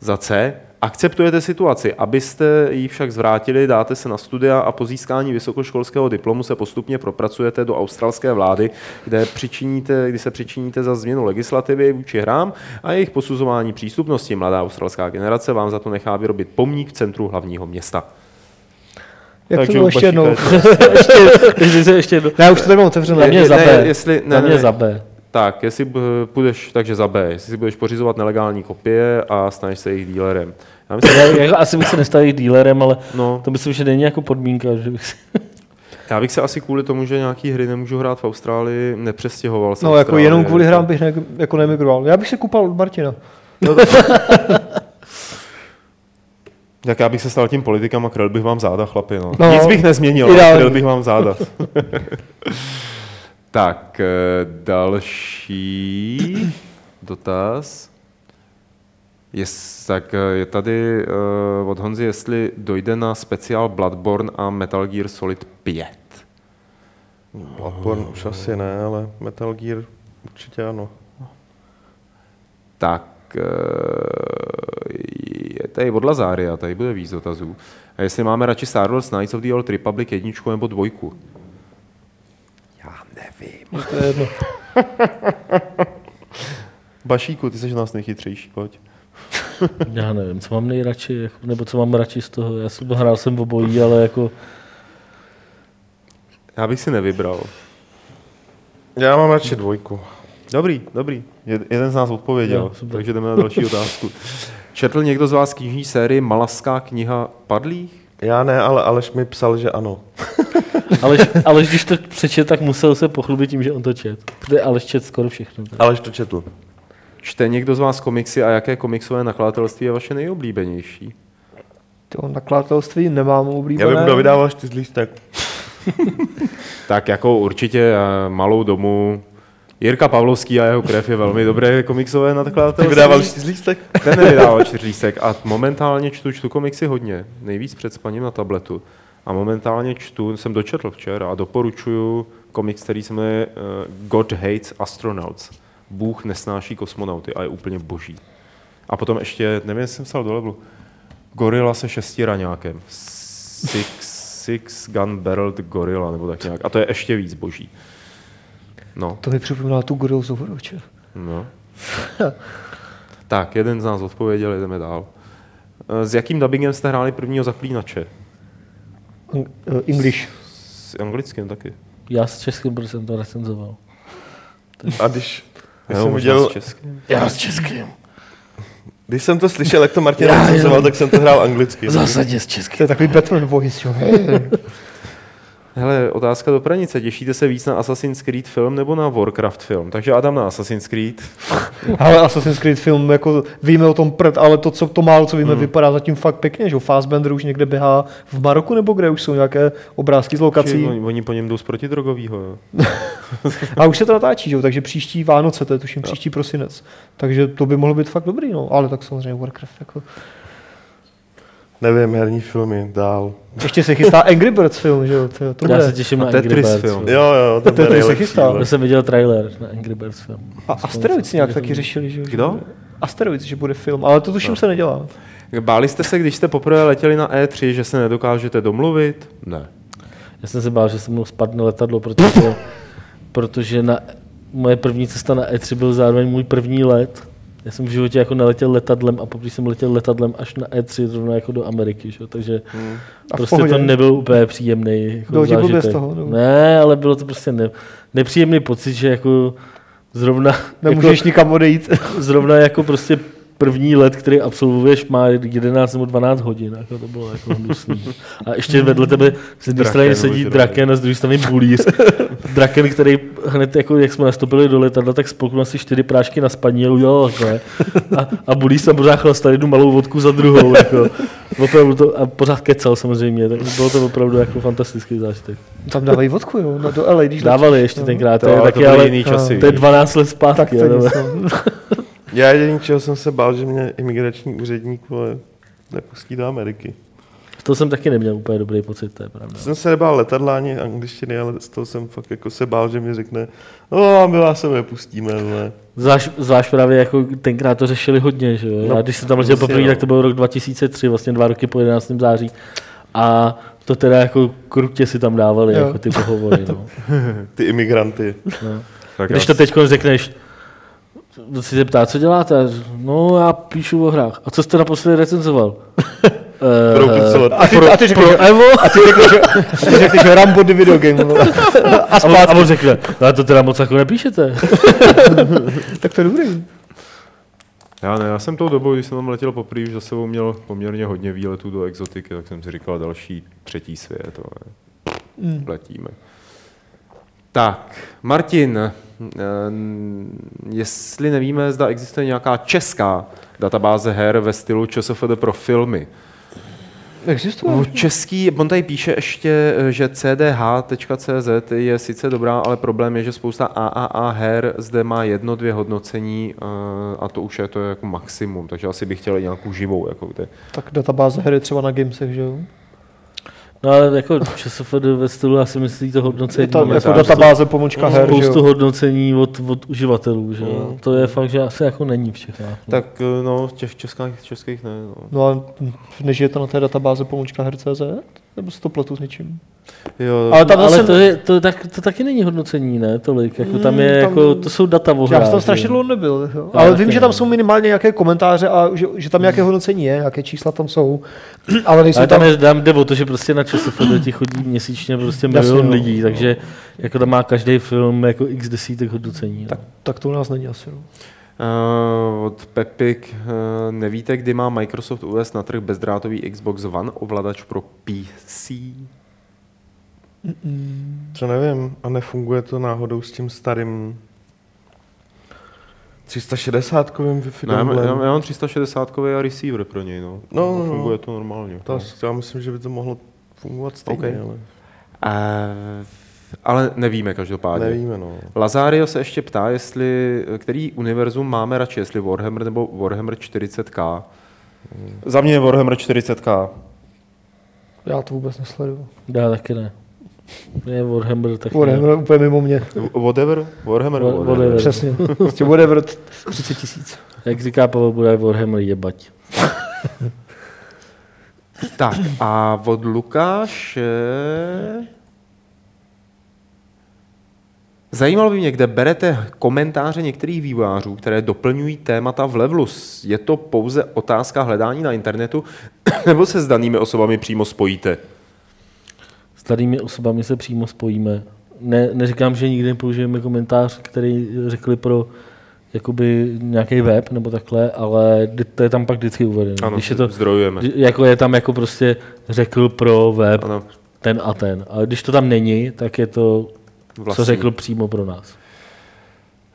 Za C. Akceptujete situaci, abyste ji však zvrátili, dáte se na studia a po získání vysokoškolského diplomu se postupně propracujete do australské vlády, kde, přičiníte, kdy se přičiníte za změnu legislativy vůči hrám a jejich posuzování přístupnosti. Mladá australská generace vám za to nechá vyrobit pomník v centru hlavního města. Jak Takže to bylo u ještě jednou? Bašíka ještě, ještě, ještě jedno. Ne, už to tady mám otevřené. Za mě za ne, B. jestli- ne, ne, mě ne. za B. Tak, jestli půjdeš, takže za B, jestli si budeš pořizovat nelegální kopie a staneš se jejich dílerem. Já myslím, Já, jako asi bych se nestal jejich dílerem, ale no, to myslím, že není jako podmínka, že bych si... já bych se asi kvůli tomu, že nějaký hry nemůžu hrát v Austrálii, nepřestěhoval z No, jako jenom kvůli hrám bych ne, jako nemigroval. Já bych se kupal od Martina. Tak já bych se stal tím politikem a kryl bych vám záda, chlapi. No. No, Nic bych nezměnil, ale kryl bych vám záda. tak, eh, další dotaz. Jest, tak eh, je tady uh, od Honzy, jestli dojde na speciál Bloodborne a Metal Gear Solid 5. Bloodborne už asi ne, ale Metal Gear určitě ano. Tak, je tady od Lazária, tady bude víc dotazů. A jestli máme radši Star Wars Knights of the Old Republic jedničku nebo dvojku? Nevím. To je jedno. Bašíku, ty jsi z nás nejchytřejší, pojď. Já nevím, co mám nejradši, jako, nebo co mám radši z toho. Já jsem hrál jsem v obojí, ale jako Já bych si nevybral. Já mám radši dvojku. Dobrý, dobrý. Jed- Jeden z nás odpověděl, Jo, super. takže jdeme na další otázku. Četl někdo z vás knižní sérii Malaská kniha padlých? Já ne, ale Aleš mi psal, že ano. Aleš, Aleš, když to přečet, tak musel se pochlubit tím, že on to čet. Protože Aleš čet skoro všechno. Tak. Aleš to četl. Čte někdo z vás komiksy a jaké komiksové nakladatelství je vaše nejoblíbenější? To nakladatelství nemám Já oblíbené. bych kdo vydával čtyřlístek. Tak jako určitě malou domu. Jirka Pavlovský a jeho krev je velmi dobré komiksové Ty nakladatelství. vydával čtyřlístek? Ten nevydával čtyřlístek a momentálně čtu, čtu komiksy hodně. Nejvíc před spaním na tabletu. A momentálně čtu, jsem dočetl včera a doporučuju komiks, který se jmenuje uh, God Hates Astronauts. Bůh nesnáší kosmonauty a je úplně boží. A potom ještě, nevím, jestli jsem psal do levelu, Gorila se šesti raňákem. Six, six Gun Barreled Gorilla, nebo tak nějak. A to je ještě víc boží. No, To mi připomíná tu Gorilu z Overwatche. no. tak, jeden z nás odpověděl, jdeme dál. Eh, S jakým dubbingem jste hráli prvního zaklínače? Eh, English. S anglickým taky. Já s českým, protože jsem to recenzoval. A když, když, jsem viděl, s českým. Já s českým. když jsem to slyšel, jak to Martin recenzoval, tak jsem to hrál anglicky. Zásadně s To českým. je takový Batman voice, jo. Hele, otázka do pranice. Těšíte se víc na Assassin's Creed film nebo na Warcraft film? Takže Adam na Assassin's Creed. Ale Assassin's Creed film, jako víme o tom prd, ale to, co to málo, co víme, vypadá zatím fakt pěkně, že jo. Fassbender už někde běhá v Maroku, nebo kde už jsou nějaké obrázky z lokací. Oni, oni po něm jdou z protidrogovýho. Jo. A už se to natáčí, že jo, takže příští Vánoce, to je tuším příští prosinec. Takže to by mohlo být fakt dobrý, no. Ale tak samozřejmě Warcraft, jako. Nevím, herní filmy, dál. Ještě se chystá Angry Birds film, že jo, to, to Já se bude. těším A na Angry Tetris Birds. film. film. Jo, jo, ten To bude se chystá. Já jsem viděl trailer na Angry Birds film. A Asteroids nějak taky řešili, že jo. že Kdo? bude- Asteroids, že bude film, ale to tuším se nedělá. Báli jste se, když jste poprvé letěli na E3, že se nedokážete domluvit? Ne. Já jsem se bál, že se mnou spadne letadlo, protože, protože na, moje první cesta na E3 byl zároveň můj první let. Já jsem v životě jako neletěl letadlem a poprvé jsem letěl letadlem až na E3 zrovna jako do Ameriky, že? takže A v prostě pohodě. to nebyl úplně příjemný jako Bylo zážitek. z toho, nebo? Ne, ale bylo to prostě ne, nepříjemný pocit, že jako zrovna, Nemůžeš nikam odejít. jako, zrovna jako prostě první let, který absolvuješ, má 11 nebo 12 hodin, jako to bylo jako hnusný. A ještě vedle tebe z jedné strany sedí Draken a z druhé strany Bulíř. Draken, který hned, jako, jak jsme nastoupili do letadla, tak spolknul asi čtyři prášky na spaní a udělal takhle. A, a Bulíř tam pořád chlastal jednu malou vodku za druhou. Jako. Opravdu to, a pořád kecal samozřejmě, tak bylo to opravdu jako fantastický zážitek. Tam dávají vodku, jo, na- do LA, když Dávali ještě tenkrát, to, To, to taky, byly ale jiný časy. to je 12 let Tak zpátky. to ale- nic, no. Já jediný, čeho jsem se bál, že mě imigrační úředník vole, nepustí do Ameriky. to jsem taky neměl úplně dobrý pocit, to je pravda. Jsem se nebál letadla ani angličtiny, ale z toho jsem fakt jako se bál, že mi řekne, no a my vás sem nepustíme. Ne. Zvlášť, zvlášť právě jako tenkrát to řešili hodně, že jo. No, Já když jsem tam letěl poprvé, no. tak to byl rok 2003, vlastně dva roky po 11. září. A to teda jako krutě si tam dávali, Jo. jako ty pohovory. No. Ty imigranty. No. Tak Když to teď řekneš, si se ptá, co děláte? No, já píšu o hrách. A co jste naposledy recenzoval? Eh, Pro pixel. A ty, a ty řekneš, pro Evo? a ty řekneš, že, a ty že Rambo the video game. A A on, zpátky, a on řekne, no a to teda moc jako nepíšete. tak to je dobrý. Já ne, já jsem tou dobou, když jsem tam letěl poprvé, už za sebou měl poměrně hodně výletů do exotiky, tak jsem si říkal další třetí svět. Ale Mm. letíme. Tak, Martin, jestli nevíme, zda existuje nějaká česká databáze her ve stylu ČSFD pro filmy. Existuje? Český, on tady píše ještě, eh, že cdh.cz je sice dobrá, ale problém je, že spousta AAA her zde má jedno, dvě hodnocení eh, a to už je to jako maximum, takže asi bych chtěl nějakou živou. Jako. Tak databáze hry třeba na Gamesech, že jo? No ale jako ČSFD ve stylu, já si myslí to hodnocení. Je má jako spoustu- databáze pomůčka her, že spoustu jo? hodnocení od, od uživatelů, že. Mm. To je fakt, že asi jako není v Čechách. no. Tak eh, no, těch českých, českých ne. No. No a než je to na té databáze pomůčka her.cz? Nebo se to pletu s něčím? Jo, Ale tam no, ale zase- to, je, to, tak, to taky není hodnocení, ne? Tolik. Jako tam Mm, je, tam- jako, to jsou data o Já jsem tam strašně jo. dlouho nebyl. Jo. Já Ale vím, že tam jsou minimálně nějaké komentáře a že, že tam nějaké hodnocení je, nějaké čísla tam jsou. Ale nejsou Ale tam... tam, je, tam jde o to, že prostě na ČSFD ti chodí měsíčně prostě Jasně, milion no. lidí, takže jako tam má každý film jako x desítek hodnocení. Tak, Tak. tak to u nás není asi. No. Uh, od Pepik, uh, nevíte, kdy má Microsoft uvést na trh bezdrátový Xbox One ovladač pro PC? To nevím, a nefunguje to náhodou s tím starým 360 kovým Wi-Fi Ne, já, donglem? já, já mám 360 a receiver pro něj, no. No, no, no. Funguje to normálně. To, já myslím, že by to mohlo fungovat stejně, OK. ale Uh, ale nevíme každopádně. nevíme, no. Lazario se ještě ptá, jestli, který univerzum máme radši, jestli Warhammer nebo Warhammer 40k. Za mě je Warhammer 40k. Já to vůbec nesleduju. Já taky ne. Je Warhammer tak Whatever, úplně mimo mě. Whatever? Warhammer? Wha- whatever. Přesně. Prostě whatever, t- 30 tisíc. Jak říká Pavel, bude Warhammer jebať. Tak a od Lukáše... Zajímalo by mě, kde berete komentáře některých vývojářů, které doplňují témata v levelu. Je to pouze otázka hledání na internetu, nebo se s danými osobami přímo spojíte? S starými osobami se přímo spojíme. Ne, neříkám, že nikdy nepoužijeme komentář, který řekli pro jakoby nějaký web nebo takhle, ale to je tam pak vždycky uvedeno. Ano, Když je to, zdrojujeme. jako je tam jako prostě řekl pro web Ano, ten a ten. Ale když to tam není, tak je to, vlastní. co řekl přímo pro nás.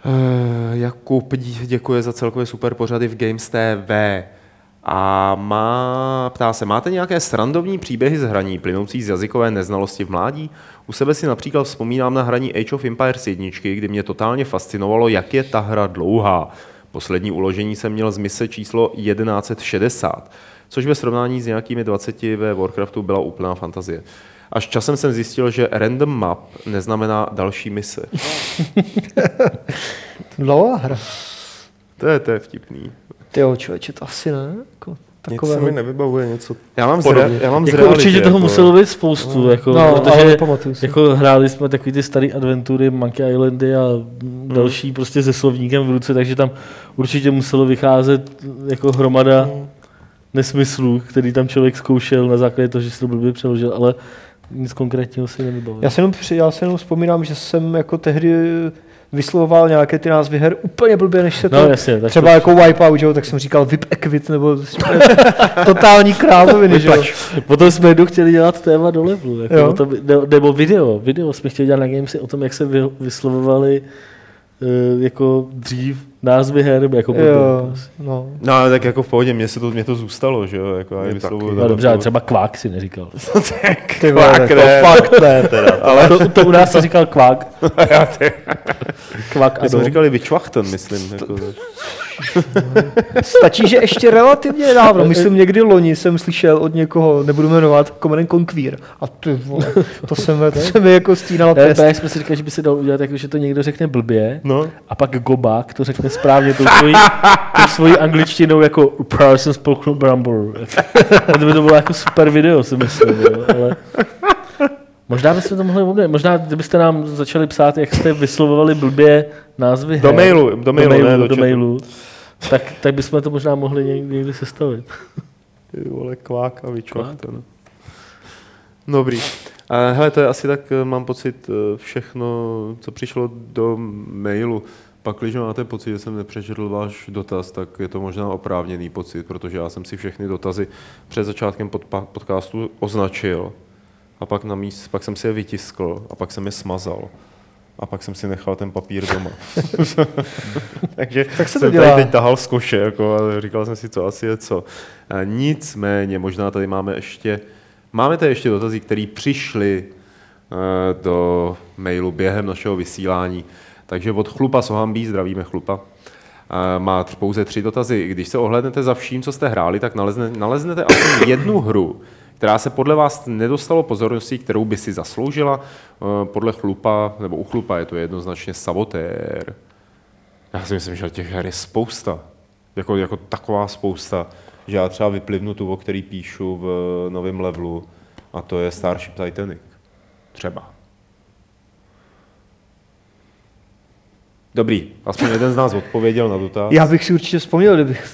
Eh, Jakub děkuje za celkově super pořady v Games TV. A má, ptá se, máte nějaké srandovní příběhy z hraní, plynoucí z jazykové neznalosti v mládí? U sebe si například vzpomínám na hraní Age of Empires 1, kdy mě totálně fascinovalo, jak je ta hra dlouhá. Poslední uložení jsem měl z mise číslo 1160, což ve srovnání s nějakými 20 ve Warcraftu byla úplná fantazie. Až časem jsem zjistil, že random map neznamená další mise. Dlouhá hra. To je, to je vtipný. Ty jo, člověče, to asi ne. Jako, Nic takové. se mi nevybavuje něco. Já mám, z, Podobně. rea- já mám Jako určitě toho jako- muselo být spoustu, jako, No, protože jako hráli jsme takový ty staré adventury, Monkey Islandy a další prostě se slovníkem v ruce, takže tam určitě muselo vycházet jako hromada nesmyslů, který tam člověk zkoušel na základě toho, že si to blbě přeložil, ale nic konkrétního si nevybavil. Já si, jenom, já si jenom vzpomínám, že jsem jako tehdy vyslovoval nějaké ty názvy her úplně blbě, než se to... No jasně, tak Třeba jako Wipeout, že jo, tak jsem říkal Vip Equit, nebo totální krávoviny, že jo. to, potom jsme jednou chtěli dělat téma do levelu, jako Jo. tom, ne, nebo video, video jsme chtěli dělat na Gamesy o tom, jak se vy, vyslovovali eh, jako dřív názvy her jako. Jo, no. No, ale tak jako v pohodě, mně, se to, mně to zůstalo, že jo, jako vyslovuju taky. No, dobře, ale to- třeba kvák si neříkal. Ty vole, Kvák, to ne. fakt ne, teda. Ale to, to u nás se říkal kvák. kvák a My jsme říkali vyčvachten, myslím. Jako, Stačí, že ještě relativně nedávno, myslím někdy loni jsem slyšel od někoho, nebudu jmenovat, Command Conquer. A ty vole, to se mi, to se mi jako stínalo Ne, pěst. právě jsme si říkali, že by se dal udělat, jako, že to někdo řekne blbě no, a pak Gobák to řekne správně tou svojí, tou svojí angličtinou jako person spoken Brambor. A to by to bylo jako super video, si myslím. Jo, ale... Možná byste to mohli obměnit. Možná, kdybyste nám začali psát, jak jste vyslovovali blbě názvy Do her, mailu, do mailu, do mailu, ne, do do mailu tak, tak bychom to možná mohli někdy, někdy sestavit. Ty vole, kvák a vyčvachten. Dobrý. A hele, to je asi tak, eh, mám pocit, eh, všechno, co přišlo do mailu. Pak, když máte pocit, že jsem nepřečetl váš dotaz, tak je to možná oprávněný pocit, protože já jsem si všechny dotazy před začátkem podcastu označil a pak, na míst, pak jsem si je vytiskl a pak jsem je smazal. A pak jsem si nechal ten papír doma. Takže Tak se to jsem dělá. tady teď tahal z koše jako, a říkal jsem si, co asi je co. A nicméně, možná tady máme ještě, máme tady ještě dotazy, které přišly eh, do mailu během našeho vysílání. Takže od Chlupa Sohambí, zdravíme Chlupa, má pouze tři dotazy. Když se ohlednete za vším, co jste hráli, tak nalezne, naleznete aspoň jednu hru, která se podle vás nedostalo pozornosti, kterou by si zasloužila. Eh, Podle Chlupa, nebo u Chlupa je to jednoznačně Sabotér. Já si myslím, že těch her je spousta. Jako, jako taková spousta, že já třeba vyplivnu tu, o který píšu v novém levelu, a to je Starship Titanic. Třeba. Dobrý, aspoň jeden z nás odpověděl na dotaz. Já bych si určitě vzpomněl, kdybych,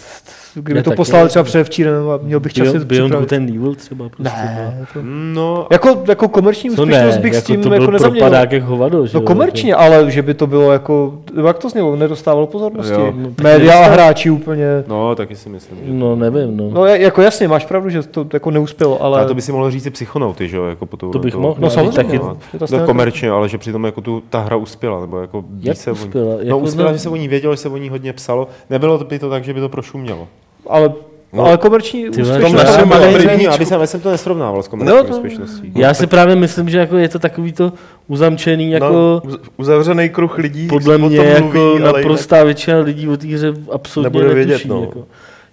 kdyby Ne, to poslal třeba předevčírem a měl bych čas to Beyond, Beyond. Good and Evil třeba. Prostě, Ne, to... No, Jako, jako komerční úspěšnost ne, bych jako s tím to jako byl nezaměnil. propadák jak hovado. že No jo, komerčně, ale že by to bylo jako, jak to znělo, nedostávalo pozornosti. Jo. No, Média a hráči úplně. no, taky si myslím. Že... No nevím, no. No jako jasně, máš pravdu, že to jako neuspělo, ale... Ale... to by si mohl říct i psychonauty, že jo? Jako po tu, To bych mohl, No ale samozřejmě, taky- no. Je to to stejné. komerčně, ale že přitom jako tu, ta hra uspěla, nebo jako Jak se uspěla? No Jako uspěla, no- že se o ní vědělo, že se o ní hodně psalo. Nebylo by to tak, že by to prošumělo. Ale, No. ale komerční Ty tom úspěšnost... první, aby jsem, jsem to nesrovnával s komerční No, to- úspěšností. Já si právě myslím, že jako je to takový to uzamčený, jako no, uz- uzavřený kruh lidí, podle tom mě jako mluví, naprostá většina lidí o té hře absolutně Nebude vědět, netuší. no. Jako.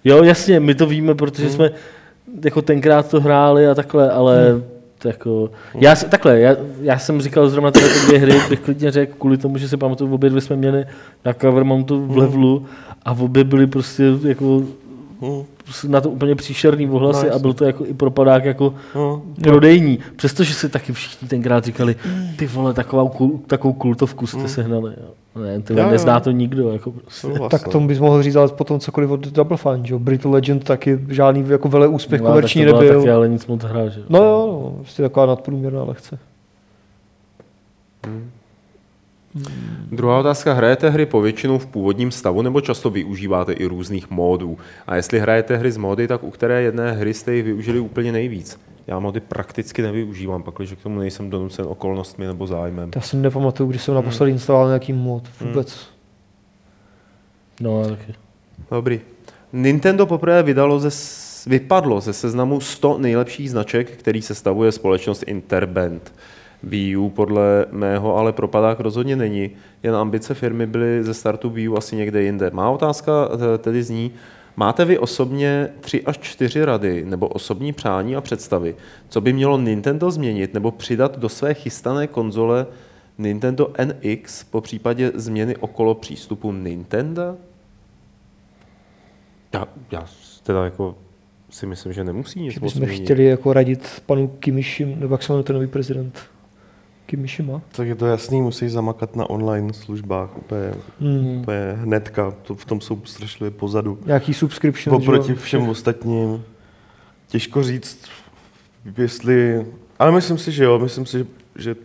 Jo, jasně, my to víme, protože jsme jako tenkrát to hráli a takhle, ale to jako, já, si- takhle, já, já, jsem říkal zrovna tyhle ty dvě hry, bych klidně řekl, kvůli tomu, že si pamatuju, obě dvě jsme měli na cover mountu v levelu a obě byly prostě jako Hmm. na to úplně příšerný ohlasy No, a byl to jako i propadák jako No, prodejní. Přestože si taky všichni tenkrát říkali, ty vole, takovou, kul, takovou kultovku jste sehnali. Jo. Ne, ty jo. nezná to nikdo. Jako prostě. souhlas, Tak no. tomu bys mohl říct, ale potom cokoliv od Double Fine, že jo? Brittle Legend taky žádný jako vele úspěch No, komerční tak nebyl. Taky, ale nic moc hra, že? jo. No jo, no, prostě taková nadprůměrná lehce. Druhá otázka, hrajete hry povětšinou v původním stavu nebo často využíváte i různých módů? A jestli hrajete hry z módy, tak u které jedné hry jste ji využili úplně nejvíc? Já módy prakticky nevyužívám, pakliže k tomu nejsem donucen okolnostmi nebo zájmem. Já si nepamatuju, když jsem naposledy instaloval nějaký mod. Vůbec. No, taky. Dobrý. Nintendo poprvé vydalo ze, vypadlo ze seznamu 100 nejlepších značek, který sestavuje společnost Interband. Wii U podle mého ale propadák rozhodně není, jen ambice firmy byly ze startu Wii U asi někde jinde. Má otázka eh, tedy zní, máte vy osobně tři až čtyři rady nebo osobní přání a představy, co by mělo Nintendo změnit nebo přidat do své chystané konzole Nintendo NX po případě změny okolo přístupu Nintendo? Já, já teda jako si myslím, že nemusí nic Že bychom chtěli jako radit panu Kimishim, nebo jak se jmenuje ten nový prezident? Kimishima? Tak je to jasný, musí zamakat na online službách úplně, Hmm. úplně hnedka, to, v tom jsou strašlivě pozadu. Nějaký subscription, Oproti že jo? všem ostatním. Těžko říct, jestli... Ale myslím si, že jo, myslím si, že, že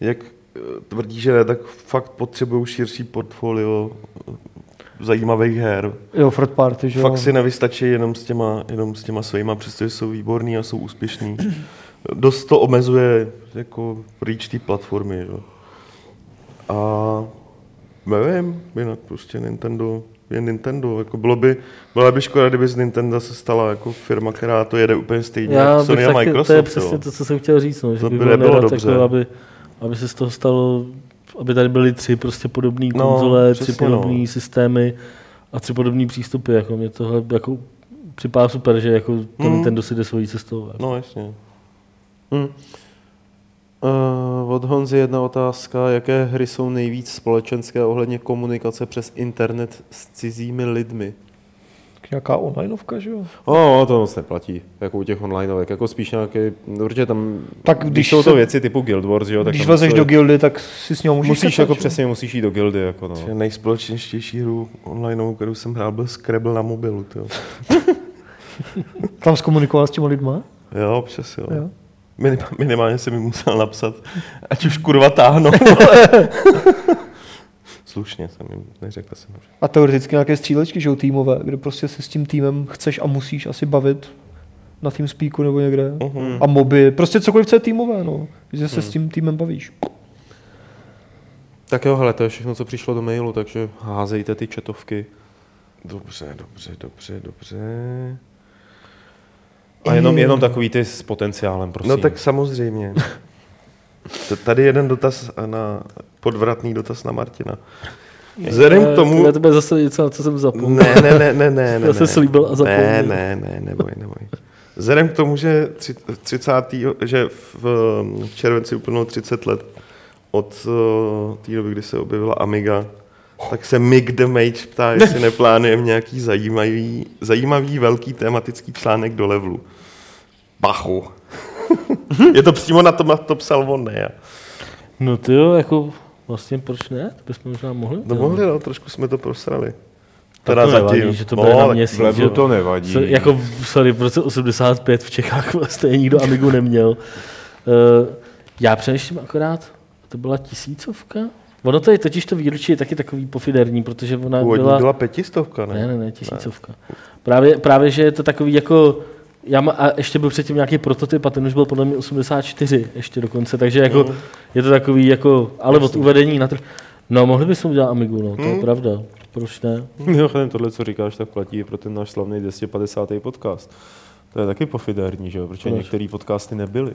jak eh, tvrdí, že ne, tak fakt potřebují širší portfolio eh, zajímavých her. Jo, third party, že jo? Fakt si nevystačí jenom s těma, jenom s těma svýma, přestože jsou výborní a jsou úspěšní. Dost to omezuje jako reach té platformy. Že? A Nevím, jinak prostě Nintendo je Nintendo. Jako bylo by, byla by škoda, kdyby z Nintendo se stala jako firma, která to jede úplně stejně Já jak Sony a Microsoft. to je jo. přesně to, co jsem chtěl říct, no, že To by by bylo nerad, dobře. jako, aby, aby se z toho stalo, aby tady byly tři prostě podobné No, konzole, tři podobné no. systémy a tři podobné přístupy. Jako mě tohle jako připadá super, že jako Hmm. Nintendo si jde svojí cestou. Jako. No jasně. Hm. Uh, od Honzy jedna otázka. Jaké hry jsou nejvíc společenské ohledně komunikace přes internet s cizími lidmi? Nějaká onlineovka, že jo? O, to moc neplatí, jako u těch onlineovek, jako spíš nějaký, určitě tam, Tak když když jsou to se- věci typu Guild Wars, jo, tak Když tam vlezeš to- do guildy, tak si s ním můžeš musíš jako že jo? přesně, musíš jít do guildy, jako no. Že nejspolečnější hru online, kterou jsem hrál, byl Scrabble na mobilu. Tyjo. Tam zkomunikoval s těma lidma? Jo, občas jo. Jo. Minimálně, jsem mi musel napsat, ať už kurva táhnou. Slušně jsem jim neřekl jsem. že- A teoreticky nějaké střílečky, že jo, týmové, kde prostě se s tím týmem chceš a musíš asi bavit na tým speaku nebo někde. Mhm. A moby, prostě cokoliv, co je týmové, no. Že se s tím týmem bavíš. Tak jo, hele, to je všechno, co přišlo do mailu, takže házejte ty četovky. Dobře, dobře, dobře, dobře. A jenom, jenom takový ty s potenciálem, prosím. No tak samozřejmě. Tady jeden dotaz na podvratný dotaz na Martina. Vzhledem k tomu... Já to bude zase něco, na co jsem zapomněl. Ne, ne, ne, ne, ne, ne. Já jsem ne. slíbil a zapomněl. Ne, ne, ne, neboj, neboj. Vzhledem k tomu, že tři- 30. že v v červenci uplynulo 30 let od eh, té doby, kdy se objevila Amiga, tak se Mig the Mage ptá, jestli neplánujeme nějaký zajímavý, zajímavý velký tematický článek do levelu. Bachu. Je to přímo na tom, na to psal on, ne já. No ty jo, jako vlastně proč ne? To bychom možná mohli. No mohli, no, trošku jsme to prosrali. Tak to nevadí, že to bude na měsíc. jo. to nevadí. Co, jako, sorry, v roce 85 v Čechách vlastně nikdo Amigu neměl. Uh, já přemýšlím akorát, to byla tisícovka? Ono to je totiž to výročí je taky takový pofiderní, protože ona Původní byla... byla pětistovka, ne? Ne, ne, ne, tisícovka. Právě, právě, že je to takový jako... Já má, a ještě byl předtím nějaký prototyp a ten už byl podle mě 84 ještě dokonce, takže jako Mhm. je to takový jako, ale od uvedení na trh. No, mohli bychom udělat Amigu, no, to je Mhm. pravda. Proč ne? Mimochodem, tohle, co říkáš, tak platí pro ten náš slavný 250. podcast. To je taky pofidérní, že jo? Protože Proč? některé podcasty nebyly.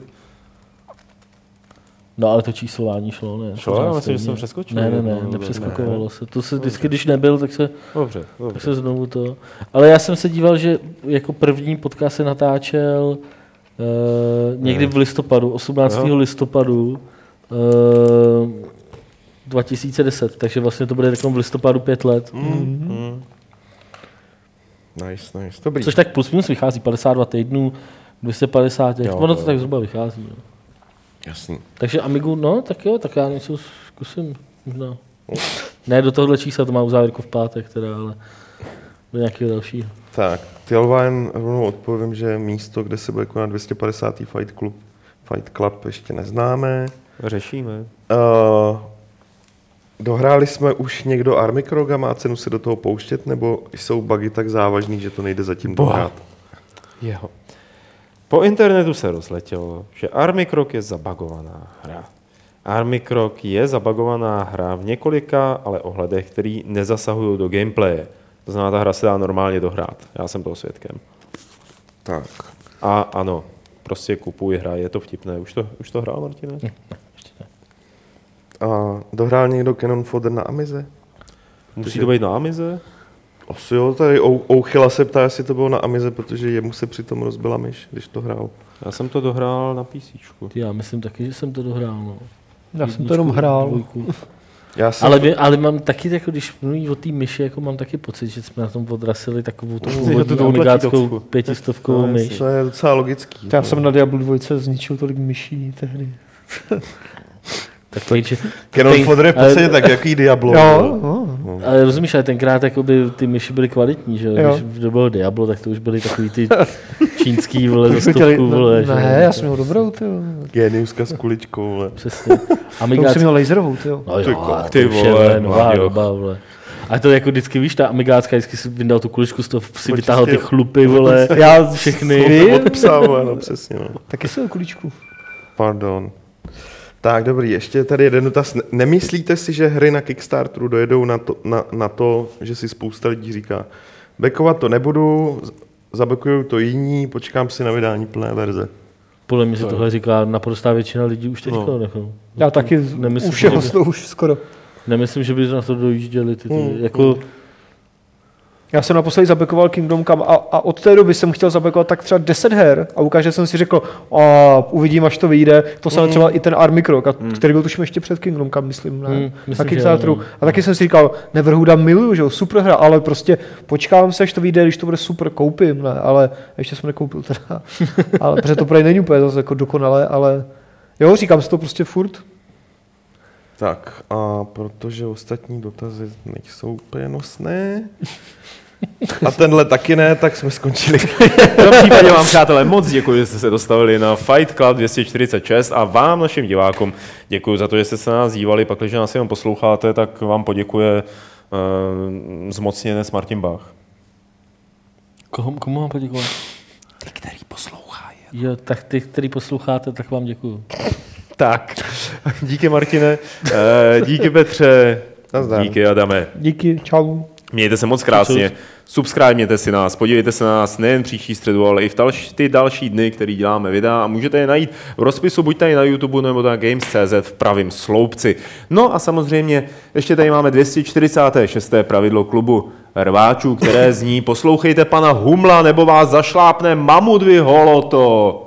No, ale to číslování šlo, ne? Šlo? Já myslím, že jsem přeskočil Ne, ne, ne, nepřeskakovalo se. To se vždycky, když nebyl, tak se, Dobře, tak dobře. se znovu to... Ale já jsem se díval, že jako první podcast se natáčel uh, někdy v listopadu, 18. Jo. listopadu uh, 2010, takže vlastně to bude v listopadu pět let. Mm. Nice, nice. Dobrý. Což tak plus minus vychází 52 týdnů, 250 těch, Jo, ono to jo. tak zhruba vychází. No. Jasný. Takže Amigu, no, tak jo, tak já něco zkusím, možná. Ne do tohohle čísla, to má u závěrku v pátek teda, ale do nějakého dalšího. Tak, jen rovnou odpovím, že místo, kde se bude konat 250. Fight Club, Fight Club ještě neznáme. Řešíme. Uh, dohráli jsme už někdo Army Krog a má cenu se do toho pouštět, nebo jsou bugy tak závažný, že to nejde zatím Boha. dohrát? Jeho. Po internetu se rozletělo, že Army Krok je zabagovaná hra. Army Krok je zabagovaná hra v několika ale ohledech, který nezasahují do gameplaye. To znamená, ta hra se dá normálně dohrát. Já jsem toho svědkem. Tak. A ano, prostě kupuj hra, je to vtipné. Už to, už to hrál, Martine? A dohrál někdo Canon Fodder na Amize? Musí to být na Amize? Asi jo, tady Ou- Ouchyla se ptá, jestli to bylo na Amize, protože jemu se přitom rozbila myš, když to hrál. Já jsem to dohrál na PC. Ty, Já myslím taky, že jsem to dohrál. No. Já jsem to jenom hrál. Dvojku. Já jsem, Ale, my, ale mám taky, jako, když mluví o té myši, jako mám taky pocit, že jsme na tom odrasili takovou tu to původní amigáckou pětistovkovou myš. to je docela logický. Já jsem na Diablo 2 zničil tolik myší tehdy. Takový, že, Canon ten- Fodder je v ale- podstatě tak, jaký Diablo. Jo, no. Ale rozumíš, ale tenkrát jakoby, ty myši byly kvalitní, že jo? Jo. Když to bylo Diablo, tak to už byly takový ty čínský, vole, za Už jsme chtěli- stovku, vole. že Ne, jo? já jsem měl dobrou, ty jo. Geniuska s kuličkou, vole. Přesně. To už Amigáci jsem měl laserovou, ty jo. No Ty jo, ty ty vole, vole, nová doba, vole. A to jako vždycky, víš, ta amigácka vždycky si vyndal tu kuličku z toho, si vytáhl ty chlupy, vole. Já všechny. Vy? Od psa, vole, no přesně, no. Taky jsem kulíčku. Pardon. Tak, dobrý, ještě tady jeden dotaz. Ne- Nemyslíte si, že hry na Kickstarteru dojedou na to, na, na to že si spousta lidí říká, bekovat to nebudu, zabekuju to jiní, počkám si na vydání plné verze. Podle mě si tohle říká naprostá většina lidí už teď. No. Jako. Já taky Nemyslím, u všeho že toho už skoro. Nemyslím, že by na to dojížděli. Ty, ty. Hmm, Jako, Já jsem naposledy zabekoval Kingdom Come a, a od té doby jsem chtěl zabekovat tak třeba 10 her a ukáže jsem si řekl, a uvidím, až to vyjde. To jsem třeba i ten Army Krok, a, který byl tuším ještě před Kingdom Come, myslím, ne? Na myslím, že Kickstarteru. jo. A taky jsem si říkal, Neverhooda miluju, že jo, super hra, ale prostě počkám se, až to vyjde, když to bude super, koupím, ne? Ale ještě jsem nekoupil teda. ale protože to právě není úplně zase jako dokonalé, ale jo, říkám si to prostě furt. Tak a protože ostatní dotazy nejsou úplně nosné, a tenhle taky ne, tak jsme skončili. V tom případě vám, přátelé, moc děkuji, že jste se dostavili na Fight Club 246 a vám, našim divákům, děkuji za to, že jste se na nás dívali. Pak, když nás jenom posloucháte, tak vám poděkuje uh, zmocněnec Martin Bach. komu, komu mám poděkovat? Ty, který poslouchá. Jo, tak ty, který posloucháte, tak vám děkuju. Tak, díky Martine, eh, díky Petře, Nazdar. díky Adame. Díky, čau. Mějte se moc krásně, subscribněte si nás, podívejte se na nás nejen příští středu, ale i v další, ty další dny, který děláme videa a můžete je najít v rozpisu buď tady na YouTube nebo na Games.cz v pravém sloupci. No a samozřejmě ještě tady máme 246. pravidlo klubu rváčů, které zní poslouchejte pana Humla nebo vás zašlápne mamut vy holoto.